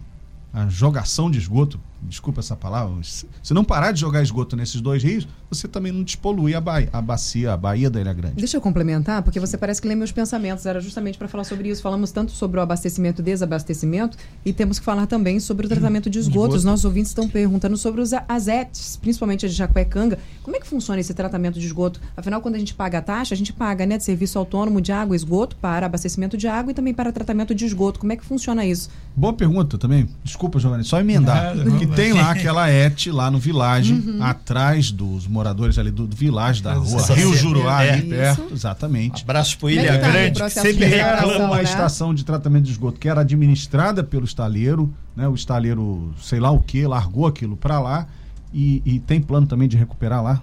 a jogação de esgoto, desculpa essa palavra, se se não parar de jogar esgoto nesses dois rios, você também não despolui a, baía, a bacia, a Baía da Ilha Grande. Deixa eu complementar, porque você parece que lê meus pensamentos. Era justamente para falar sobre isso. Falamos tanto sobre o abastecimento e desabastecimento e temos que falar também sobre o tratamento de esgoto. Os nossos ouvintes estão perguntando sobre os a- AZETs, principalmente a de Jacuecanga. Como é que funciona esse tratamento de esgoto? Afinal, quando a gente paga a taxa, a gente paga né, de serviço autônomo de água e esgoto para abastecimento de água e também para tratamento de esgoto. Como é que funciona isso? Boa pergunta também. Desculpa, Giovanni, só emendar. Não, tem lá aquela ET lá no Village, atrás dos moradores ali do, do Village da rua Essa Rio cena, Juruá, é. ali Isso. perto. Exatamente. Abraço pro é Ilha o Grande, que sempre reclama, reclama. uma né? estação de tratamento de esgoto que era administrada pelo estaleiro, né? O estaleiro, sei lá o que, largou aquilo para lá e, e tem plano também de recuperar lá.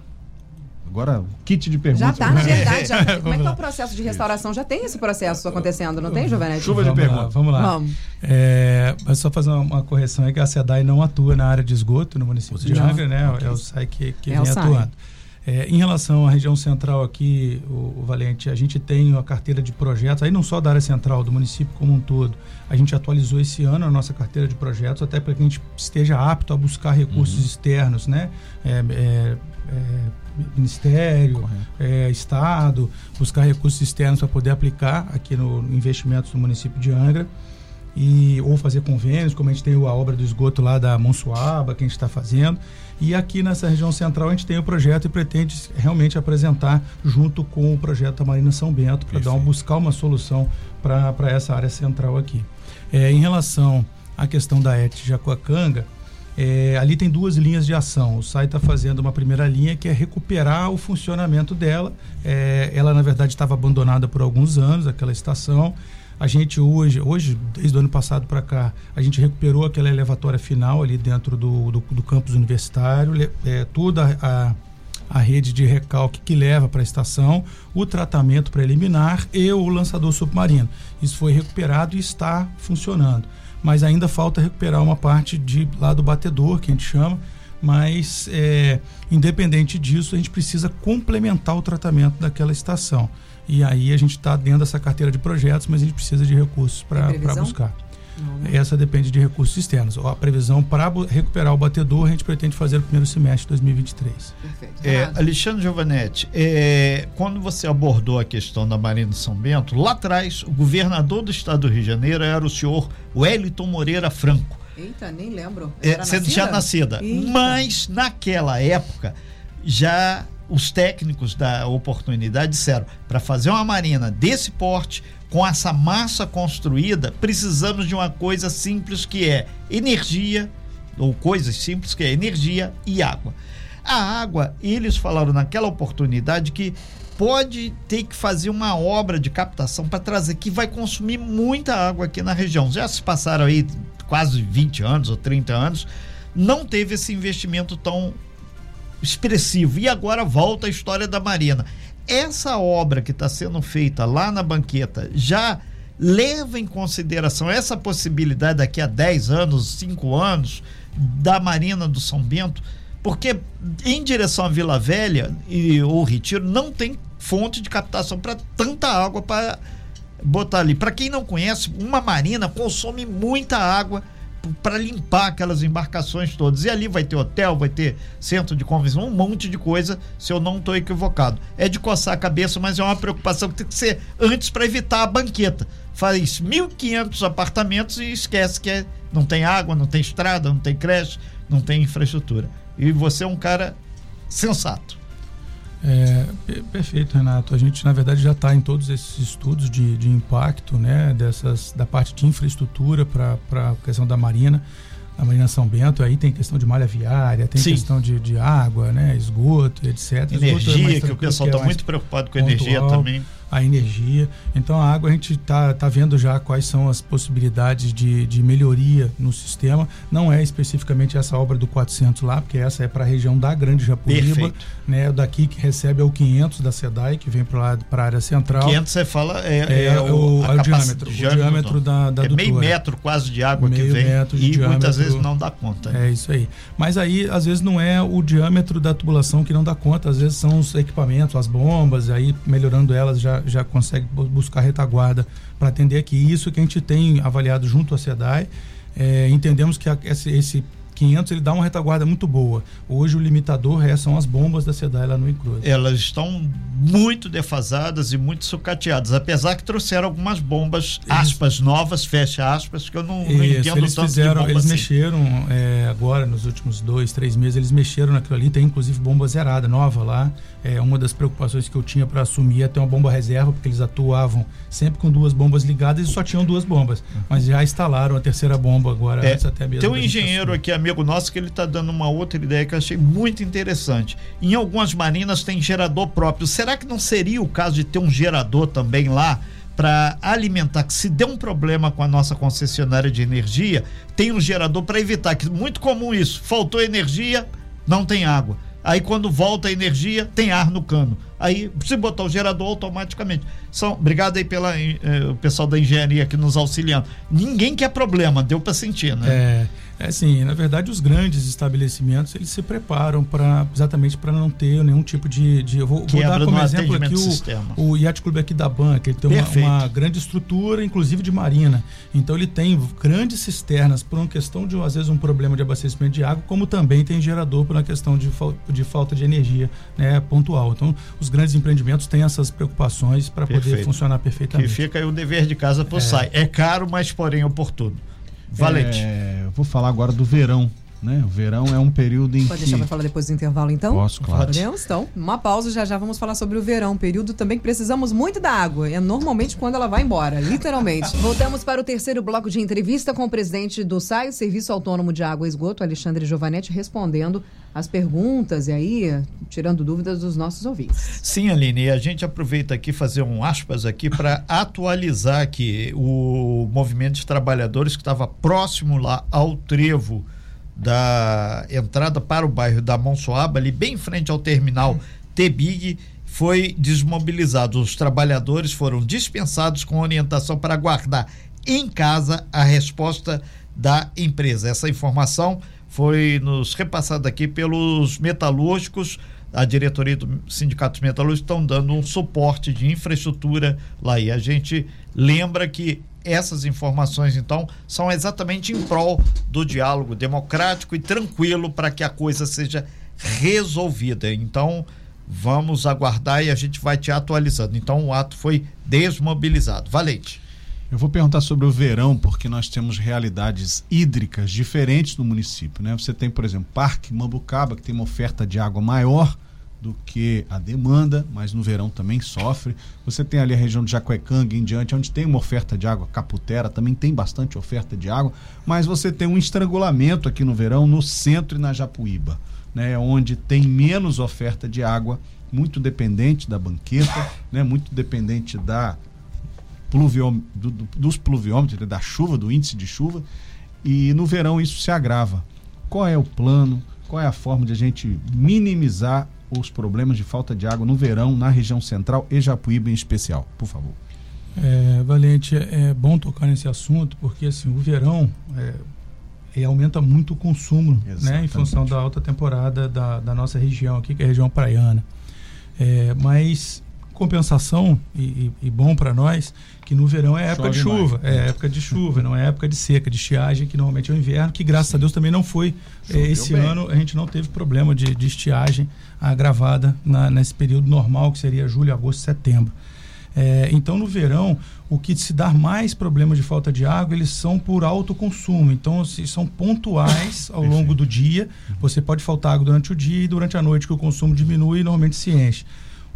Agora, o kit de perguntas. Já está, na verdade. Já, como é que tá o processo de restauração? Já tem esse processo acontecendo, não tem, Giovanetti? Chuva de perguntas. vamos lá. Vamos. É, mas só fazer uma, uma correção é que a SEDAI não atua na área de esgoto no município de. Angra, né? É o SAI que, que É vem SAI. atuando. É, em relação à região central aqui, o, o, Valente, a gente tem a carteira de projetos, aí não só da área central, do município como um todo. A gente atualizou esse ano a nossa carteira de projetos, até para que a gente esteja apto a buscar recursos uhum. externos, né? É, é, é Ministério, é, Estado, buscar recursos externos para poder aplicar aqui no, no investimentos do município de Angra e ou fazer convênios, como a gente tem a obra do esgoto lá da Monsuaba, que a gente está fazendo. E aqui nessa região central a gente tem o projeto e pretende realmente apresentar junto com o projeto da Marina São Bento para dar um, buscar uma solução para essa área central aqui. É, em relação à questão da ET Jacuacanga, é, ali tem duas linhas de ação. O SAI está fazendo uma primeira linha que é recuperar o funcionamento dela. É, ela, na verdade, estava abandonada por alguns anos, aquela estação. A gente hoje, hoje desde o ano passado para cá, a gente recuperou aquela elevatória final ali dentro do, do, do campus universitário, é, toda a, a rede de recalque que leva para a estação, o tratamento preliminar e o lançador submarino. Isso foi recuperado e está funcionando. Mas ainda falta recuperar uma parte de lá do batedor, que a gente chama, mas é, independente disso, a gente precisa complementar o tratamento daquela estação. E aí a gente está dentro dessa carteira de projetos, mas a gente precisa de recursos para buscar. Né? Essa depende de recursos externos. A previsão para recuperar o batedor a gente pretende fazer no primeiro semestre de 2023. Perfeito. É, Alexandre Giovanetti, é, quando você abordou a questão da Marina São Bento, lá atrás o governador do estado do Rio de Janeiro era o senhor Wellington Moreira Franco. Eita, nem lembro. É, sendo já nascida. Eita. Mas naquela época já os técnicos da oportunidade disseram: para fazer uma marina desse porte, com essa massa construída, precisamos de uma coisa simples que é energia, ou coisas simples que é energia e água. A água, eles falaram naquela oportunidade que pode ter que fazer uma obra de captação para trazer, que vai consumir muita água aqui na região. Já se passaram aí quase 20 anos ou 30 anos, não teve esse investimento tão expressivo. E agora volta a história da Marina. Essa obra que está sendo feita lá na banqueta já leva em consideração essa possibilidade daqui a 10 anos, 5 anos, da Marina do São Bento, porque em direção à Vila Velha e o Retiro não tem fonte de captação para tanta água para botar ali. Para quem não conhece, uma marina consome muita água para limpar aquelas embarcações todas. E ali vai ter hotel, vai ter centro de convenção, um monte de coisa, se eu não estou equivocado. É de coçar a cabeça, mas é uma preocupação que tem que ser antes para evitar a banqueta. Faz 1.500 apartamentos e esquece que é, não tem água, não tem estrada, não tem creche, não tem infraestrutura. E você é um cara sensato. É, perfeito, Renato. A gente, na verdade, já está em todos esses estudos de, de impacto, né, dessas, da parte de infraestrutura para a questão da Marina, a Marina São Bento. Aí tem questão de malha viária, tem Sim. questão de, de água, né, esgoto, etc. Energia, é que o pessoal está é muito preocupado com energia também a energia. Então a água a gente está tá vendo já quais são as possibilidades de, de melhoria no sistema. Não é especificamente essa obra do 400 lá, porque essa é para a região da Grande Japuíba, né? Daqui que recebe é o 500 da SEDAI, que vem para a área central. 500 você fala é, é, é o, o, diâmetro, o diâmetro da, da é meio metro quase de água meio que vem metro de e diâmetro, muitas vezes não dá conta. Né? É isso aí. Mas aí às vezes não é o diâmetro da tubulação que não dá conta, às vezes são os equipamentos, as bombas, aí melhorando elas já já consegue buscar retaguarda para atender aqui. Isso que a gente tem avaliado junto à SEDAI. É, entendemos que a, esse, esse 500 ele dá uma retaguarda muito boa. Hoje o limitador é, são as bombas da SEDAI lá no Incruz. Elas estão muito defasadas e muito sucateadas, apesar que trouxeram algumas bombas, aspas novas, fecha aspas, que eu não, não entendo eles tanto fizeram, Eles assim. mexeram é, agora, nos últimos dois, três meses, eles mexeram naquilo ali, tem inclusive bomba zerada, nova lá. É, uma das preocupações que eu tinha para assumir é ter uma bomba reserva, porque eles atuavam sempre com duas bombas ligadas e só tinham duas bombas. Mas já instalaram a terceira bomba agora, é, até mesmo. Tem um engenheiro aqui, amigo nosso, que ele está dando uma outra ideia que eu achei muito interessante. Em algumas marinas tem gerador próprio. Será que não seria o caso de ter um gerador também lá? para alimentar, que se der um problema com a nossa concessionária de energia, tem um gerador para evitar, que muito comum isso, faltou energia, não tem água. Aí quando volta a energia, tem ar no cano. Aí se botar o gerador automaticamente. São, obrigado aí pela eh, pessoal da engenharia aqui nos auxiliando. Ninguém quer problema, deu para sentir, né? É, É assim, na verdade, os grandes estabelecimentos eles se preparam para exatamente para não ter nenhum tipo de. de eu vou, vou dar como exemplo aqui o, o Yacht Clube aqui da banca. Ele tem uma, uma, grande estrutura, inclusive de marina. Então ele tem grandes cisternas por uma questão de, às vezes, um problema de abastecimento de água, como também tem gerador por uma questão de, de falta de energia né, pontual. Então, os grandes empreendimentos têm essas preocupações para poder funcionar perfeitamente. Que fica aí o dever de casa por é. SAI. É caro, mas porém oportuno. Valente. É, vou falar agora do verão. Né? O verão é um período em Pode que... deixar para falar depois do intervalo, então? Posso, claro. Podemos, então. Uma pausa, já já vamos falar sobre o verão. Um período também que precisamos muito da água. É normalmente quando ela vai embora, literalmente. Voltamos para o terceiro bloco de entrevista com o presidente do SAI, o Serviço Autônomo de Água e Esgoto, Alexandre Giovanetti, respondendo as perguntas e aí tirando dúvidas dos nossos ouvintes. Sim, Aline, e a gente aproveita aqui fazer um aspas aqui para atualizar aqui o movimento de trabalhadores que estava próximo lá ao trevo da entrada para o bairro da Monsoaba, ali bem em frente ao terminal T-Big, foi desmobilizado. Os trabalhadores foram dispensados com orientação para aguardar em casa a resposta da empresa. Essa informação foi nos repassado aqui pelos metalúrgicos. A diretoria do Sindicato dos Metalúrgicos estão dando um suporte de infraestrutura lá. E a gente lembra que essas informações, então, são exatamente em prol do diálogo democrático e tranquilo para que a coisa seja resolvida. Então, vamos aguardar e a gente vai te atualizando. Então, o ato foi desmobilizado. Valente. Eu vou perguntar sobre o verão, porque nós temos realidades hídricas diferentes no município. Né? Você tem, por exemplo, Parque Mambucaba, que tem uma oferta de água maior do que a demanda, mas no verão também sofre. Você tem ali a região de Jacuecanga em diante, onde tem uma oferta de água, Caputera também tem bastante oferta de água, mas você tem um estrangulamento aqui no verão no centro e na Japuíba, né, onde tem menos oferta de água, muito dependente da banqueta, né, muito dependente da pluviom, do, do, dos pluviômetros, da chuva, do índice de chuva, e no verão isso se agrava. Qual é o plano? Qual é a forma de a gente minimizar os problemas de falta de água no verão na região central e Japuíba em especial? Por favor. É, Valente, é bom tocar nesse assunto porque assim o verão é, aumenta muito o consumo, né, em função da alta temporada da, da nossa região aqui, que é a região praiana. É, mas compensação e, e, e bom para nós que no verão é época Chove de chuva, mais. é época de chuva, não é época de seca, de estiagem, que normalmente é o inverno, que graças a Deus também não foi. Choveu Esse bem. ano a gente não teve problema de, de estiagem agravada na, nesse período normal, que seria julho, agosto, setembro. É, então, no verão, o que se dá mais problemas de falta de água, eles são por alto consumo. Então, se são pontuais ao longo do dia. Você pode faltar água durante o dia e durante a noite que o consumo diminui e normalmente se enche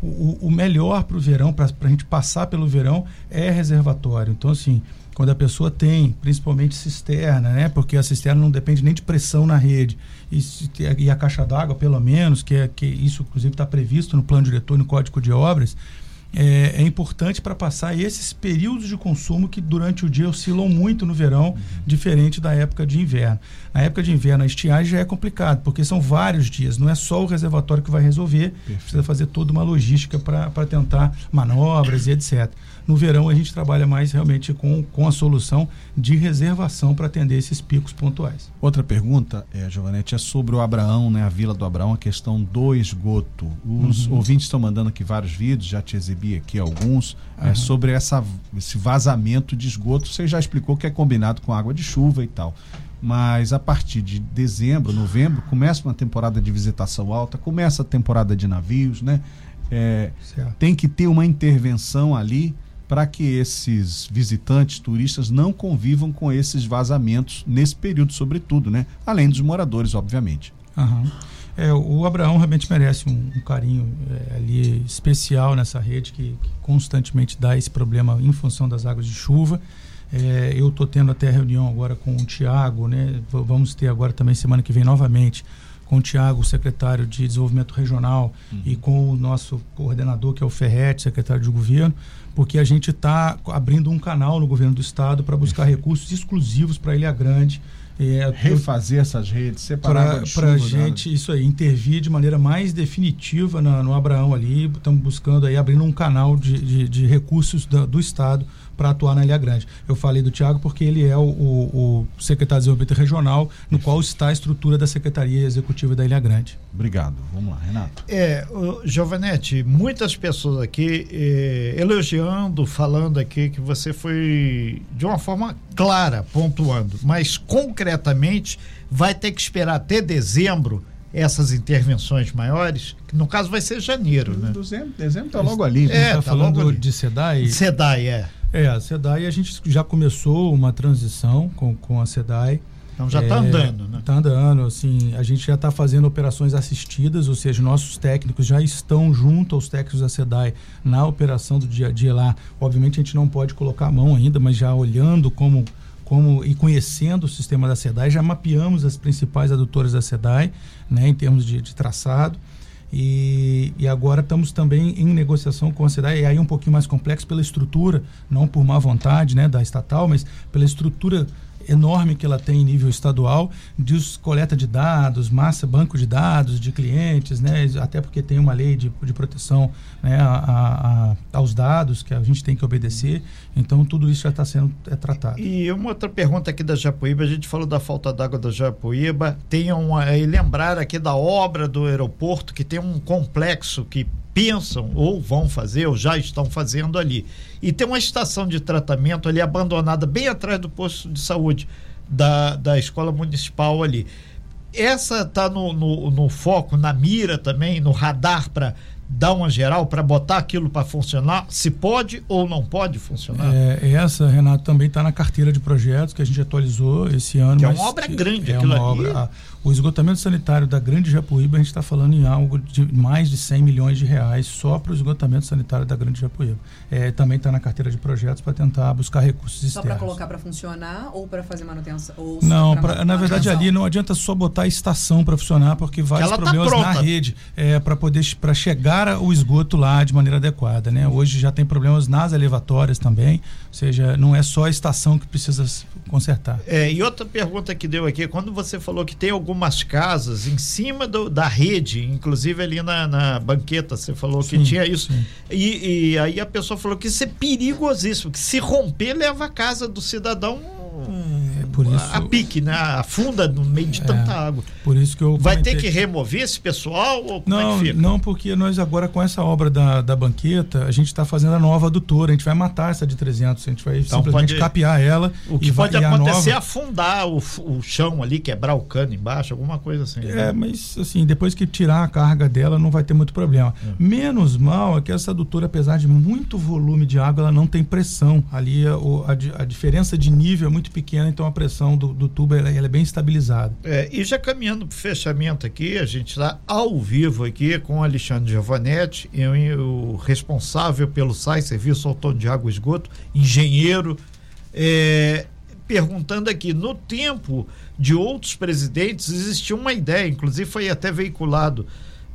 o, o melhor para o verão, para a gente passar pelo verão, é reservatório. Então, assim, quando a pessoa tem, principalmente cisterna, né? Porque a cisterna não depende nem de pressão na rede. E, e a caixa d'água, pelo menos, que, é, que isso, inclusive, está previsto no plano diretor, no Código de Obras, é, é importante para passar esses períodos de consumo que durante o dia oscilam muito no verão, diferente da época de inverno. Na época de inverno, a estiagem já é complicado, porque são vários dias, não é só o reservatório que vai resolver, Perfeito. precisa fazer toda uma logística para tentar manobras e etc. No verão, a gente trabalha mais realmente com, com a solução de reservação para atender esses picos pontuais. Outra pergunta, é, Giovanete, é sobre o Abraão, né, a Vila do Abraão, a questão do esgoto. Os uhum. ouvintes estão mandando aqui vários vídeos, já te exibi aqui alguns, uhum. é, sobre essa, esse vazamento de esgoto. Você já explicou que é combinado com água de chuva e tal mas a partir de dezembro, novembro, começa uma temporada de visitação alta, começa a temporada de navios, né? É, tem que ter uma intervenção ali para que esses visitantes, turistas, não convivam com esses vazamentos nesse período, sobretudo, né? Além dos moradores, obviamente. Uhum. É, o Abraão realmente merece um, um carinho é, ali especial nessa rede que, que, constantemente dá esse problema em função das águas de chuva. É, eu estou tendo até reunião agora com o Tiago, né? vamos ter agora também semana que vem novamente com o Tiago, secretário de Desenvolvimento Regional, uhum. e com o nosso coordenador, que é o Ferret, secretário de Governo, porque a gente está abrindo um canal no governo do estado para buscar recursos exclusivos para Ilha Grande. É, Refazer essas redes, separar para a gente isso aí intervir de maneira mais definitiva na, no Abraão ali, estamos buscando aí abrindo um canal de, de, de recursos do, do estado para atuar na Ilha Grande. Eu falei do Tiago porque ele é o, o, o secretário de desenvolvimento regional, no qual está a estrutura da Secretaria Executiva da Ilha Grande. Obrigado. Vamos lá, Renato. É, Giovanetti, muitas pessoas aqui eh, elogiando, falando aqui que você foi de uma forma clara, pontuando, mas concretamente vai ter que esperar até dezembro essas intervenções maiores, que no caso vai ser janeiro, né? Dezembro, dezembro está logo ali. É, está tá falando de SEDAI? SEDAI, é. É, a SEDAI a gente já começou uma transição com, com a SEDAI. Então já está é, andando, né? Está andando, assim, a gente já está fazendo operações assistidas, ou seja, nossos técnicos já estão junto aos técnicos da SEDAI na operação do dia a dia lá. Obviamente a gente não pode colocar a mão ainda, mas já olhando como, como e conhecendo o sistema da SEDAI, já mapeamos as principais adutoras da SEDAI, né, em termos de, de traçado. E, e, agora estamos também em negociação com a cidade, e aí um pouquinho mais complexo pela estrutura, não por má vontade né, da estatal, mas pela estrutura enorme que ela tem em nível estadual, de coleta de dados, massa, banco de dados de clientes, né, até porque tem uma lei de, de proteção né, a, a, aos dados que a gente tem que obedecer. Então, tudo isso já está sendo é, tratado. E uma outra pergunta aqui da Japuíba, a gente falou da falta d'água da Japuíba, tem uma, e lembrar aqui da obra do aeroporto, que tem um complexo que pensam ou vão fazer ou já estão fazendo ali. E tem uma estação de tratamento ali abandonada bem atrás do posto de saúde da, da escola municipal ali. Essa está no, no, no, foco, na mira também, no radar para dar uma geral, para botar aquilo para funcionar? Se pode ou não pode funcionar? É, essa, Renato, também está na carteira de projetos que a gente atualizou esse ano. Que é uma obra grande, é uma ali. obra. O esgotamento sanitário da Grande Japuíba, a gente está falando em algo de mais de 100 milhões de reais só para o esgotamento sanitário da Grande Japuíba. É, também está na carteira de projetos para tentar buscar recursos externos. Só para colocar para funcionar ou para fazer manutenção? não, pra, na verdade ali não adianta só botar a estação para funcionar, porque vários tá problemas tá na rede é, para poder para chegar o esgoto lá de maneira adequada. Né? Hoje já tem problemas nas elevatórias também, ou seja, não é só a estação que precisa consertar. É, e outra pergunta que deu aqui, quando você falou que tem algumas casas em cima do, da rede, inclusive ali na, na banqueta, você falou sim, que tinha isso. E, e, aí a pessoa falou que isso é perigosíssimo, que se romper leva a casa do cidadão é por isso, a pique, né? Afunda no meio de é, tanta água. Por isso que eu Vai ter que remover esse pessoal ou como não, é? Não, porque nós agora com essa obra da, da banqueta, a gente está fazendo a nova adutora, a gente vai matar essa de 300, a gente vai então simplesmente pode, capear ela. O que pode acontecer é afundar o, o chão ali, quebrar o cano embaixo, alguma coisa assim. É, né? mas assim, depois que tirar a carga dela, não vai ter muito problema. É. Menos mal é que essa adutora, apesar de muito volume de água, ela não tem pressão. Ali a, a, a diferença de nível é muito pequena, então a pressão do, do tubo ela, ela, é bem estabilizada. É, e já caminhando para o fechamento aqui, a gente está ao vivo aqui com o Alexandre Giovanetti, eu, o responsável pelo SAI, Serviço Autônomo de Água e Esgoto, engenheiro, é, perguntando aqui, no tempo de outros presidentes existia uma ideia, inclusive foi até veiculado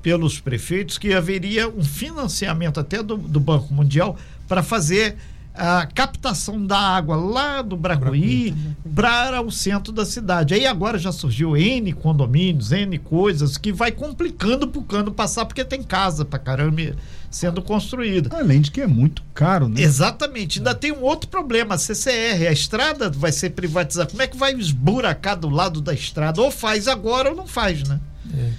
pelos prefeitos, que haveria um financiamento até do, do Banco Mundial para fazer a captação da água lá do Bracuí para o centro da cidade. Aí agora já surgiu N condomínios, N coisas que vai complicando para o cano passar, porque tem casa para caramba sendo construída. Além de que é muito caro, né? Exatamente. Ainda é. tem um outro problema, a CCR, a estrada vai ser privatizada. Como é que vai esburacar do lado da estrada? Ou faz agora ou não faz, né? É.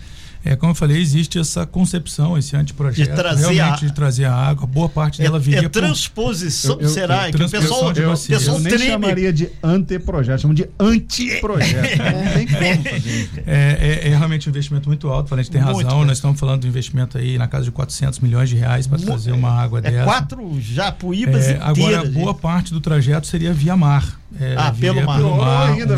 É, como eu falei, existe essa concepção, esse anteprojeto, de trazer realmente a... de trazer a água. Boa parte dela é, viria é transposição, por... eu, eu, será? Eu, que o pessoal, eu, o pessoal eu nem treme. chamaria de anteprojeto, chamo de antiprojeto. Não tem como fazer é, é, é, realmente um investimento muito alto, a gente tem muito razão, nós estamos falando de investimento aí na casa de 400 milhões de reais para trazer uma água é dessa. quatro japuíbas é, Agora, boa parte do trajeto seria via mar. É, ah, pelo mar. Pelo mar, ainda,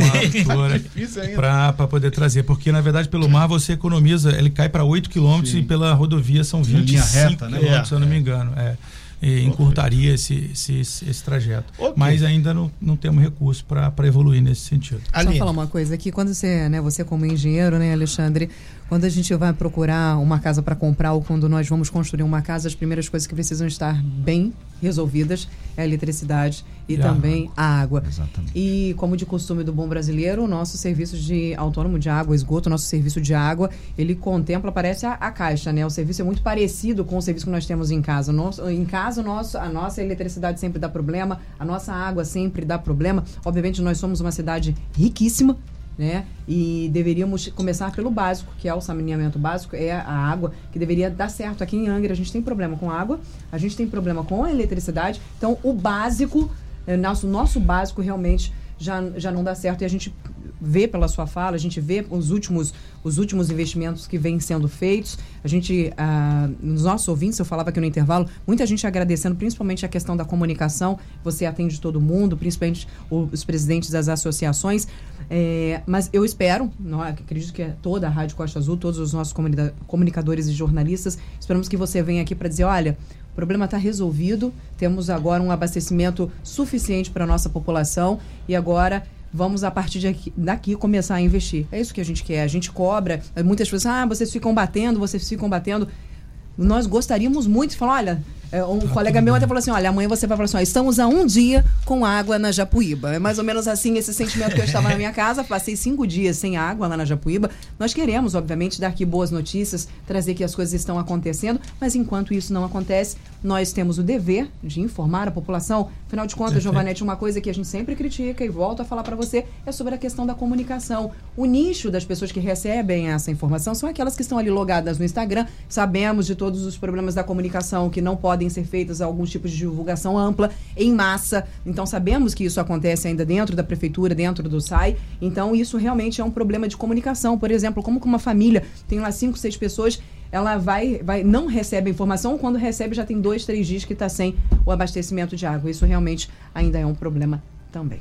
para poder trazer, porque na verdade pelo mar você economiza, ele cai para 8 quilômetros e pela rodovia são 25 reta, né? quilômetros, se eu não me engano. É. eh, encurtaria esse, esse, esse trajeto. Okay. Mas ainda não, não temos recurso para evoluir nesse sentido. Só falar uma coisa aqui, quando você, né, você como engenheiro, né, Alexandre, quando a gente vai procurar uma casa para comprar ou quando nós vamos construir uma casa, as primeiras coisas que precisam estar bem resolvidas é a eletricidade e, e também a água. Exatamente. E como de costume do bom brasileiro, o nosso serviço de autônomo de água, esgoto, nosso serviço de água, ele contempla, parece a, a, caixa, né? O serviço é muito parecido com o serviço que nós temos em casa. Nosso, em casa, nosso, a nossa eletricidade sempre dá problema, a nossa água sempre dá problema. Obviamente, nós somos uma cidade riquíssima, né? E deveríamos começar pelo básico, que é o saneamento básico, é a água, que deveria dar certo. Aqui em Angra a gente tem problema com água, a gente tem problema com a eletricidade, então o básico, é, nosso, nosso básico realmente já, já não dá certo e a gente vê pela sua fala, a gente vê os últimos, os últimos investimentos que vêm sendo feitos. A gente, ah, nos nossos ouvintes, eu falava aqui no intervalo, muita gente agradecendo, principalmente a questão da comunicação. Você atende todo mundo, principalmente os presidentes das associações. É, mas eu espero, não, acredito que é toda a Rádio Costa Azul, todos os nossos comunicadores e jornalistas, esperamos que você venha aqui para dizer: olha, o problema está resolvido, temos agora um abastecimento suficiente para a nossa população e agora vamos a partir daqui, daqui, começar a investir. É isso que a gente quer. A gente cobra. Muitas pessoas, ah, vocês ficam batendo, vocês ficam batendo. Nós gostaríamos muito de falar, olha, é, um tá colega meu até falou assim: olha, amanhã você vai falar assim: ó, estamos há um dia com água na Japuíba. É mais ou menos assim esse sentimento que eu estava na minha casa. Passei cinco dias sem água lá na Japuíba. Nós queremos, obviamente, dar aqui boas notícias, trazer que as coisas estão acontecendo, mas enquanto isso não acontece, nós temos o dever de informar a população. Afinal de contas, Giovanete, uma coisa que a gente sempre critica e volto a falar para você é sobre a questão da comunicação. O nicho das pessoas que recebem essa informação são aquelas que estão ali logadas no Instagram. Sabemos de todos os problemas da comunicação que não podem podem ser feitas alguns tipos de divulgação ampla, em massa. Então, sabemos que isso acontece ainda dentro da prefeitura, dentro do SAI. Então, isso realmente é um problema de comunicação. Por exemplo, como que uma família tem lá cinco, seis pessoas ela vai, vai não recebe a informação, quando recebe já tem dois, três dias que está sem o abastecimento de água. Isso realmente ainda é um problema também.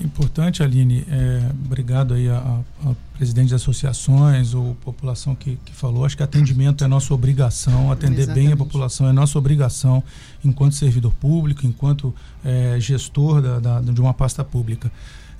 É importante, Aline, é, obrigado aí a, a, presidente de associações ou população que, que falou, acho que atendimento é nossa obrigação, atender Exatamente. bem a população é nossa obrigação enquanto servidor público, enquanto é, gestor da, da, de uma pasta pública.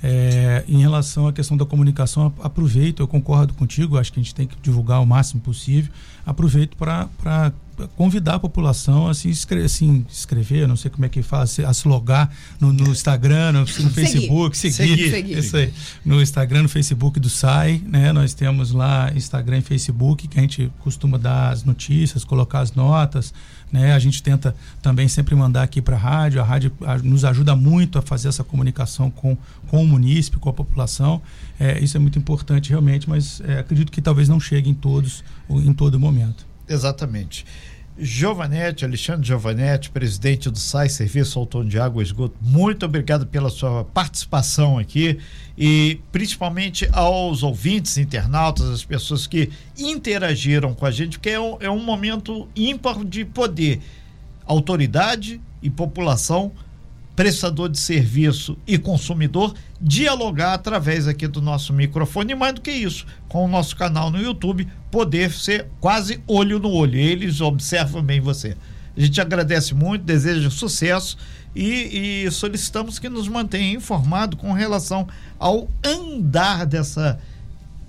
É, em relação à questão da comunicação, aproveito, eu concordo contigo, acho que a gente tem que divulgar o máximo possível. Aproveito para convidar a população a se inscrever, assim, escrever, não sei como é que fala, a se logar no, no Instagram, no, no Facebook, seguir, seguir, seguir, Isso aí. No Instagram, no Facebook do SAI, né? Nós temos lá Instagram e Facebook, que a gente costuma dar as notícias, colocar as notas, né? A gente tenta também sempre mandar aqui para a rádio, a rádio nos ajuda muito a fazer essa comunicação com, com o munícipe, com a população. É, isso é muito importante realmente, mas é, acredito que talvez não chegue em todos, em todo momento. Exatamente. Giovanetti, Alexandre Giovanetti, presidente do SAI, Serviço Autônomo de Água e Esgoto, muito obrigado pela sua participação aqui e principalmente aos ouvintes, internautas, as pessoas que interagiram com a gente, porque é um, é um momento ímpar de poder, autoridade e população prestador de serviço e consumidor dialogar através aqui do nosso microfone e mais do que isso, com o nosso canal no YouTube, poder ser quase olho no olho. Eles observam bem você. A gente agradece muito, deseja sucesso e, e solicitamos que nos mantenha informado com relação ao andar dessa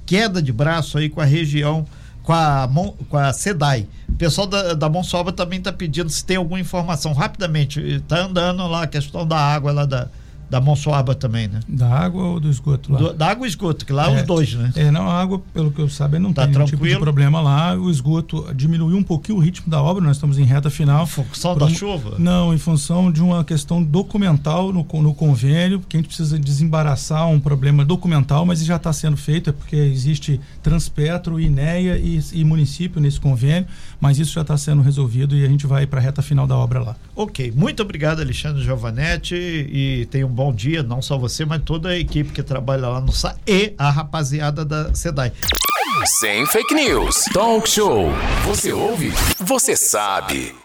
queda de braço aí com a região com a, com a SEDAI. O pessoal da, da Monsobra também está pedindo se tem alguma informação rapidamente. Está andando lá a questão da água lá da, da Monsoaba também, né? Da água ou do esgoto lá? Do, da água e esgoto, que lá é, os dois, né? É, não, a água, pelo que eu saiba, não tá tem tranquilo. nenhum tipo de problema lá. O esgoto diminuiu um pouquinho o ritmo da obra, nós estamos em reta final. Em função da um, chuva? Não, em função de uma questão documental no, no convênio, que a gente precisa desembaraçar um problema documental, mas já está sendo feito, é porque existe Transpetro, INEA e, e município nesse convênio, mas isso já está sendo resolvido e a gente vai para a reta final da obra lá. Ok, muito obrigado, Alexandre Giovanetti, e tenha um bom bom dia, não só você, mas toda a equipe que trabalha lá no SA e a rapaziada da SEDAI. Sem fake news. Talk show. Você ouve? Você sabe.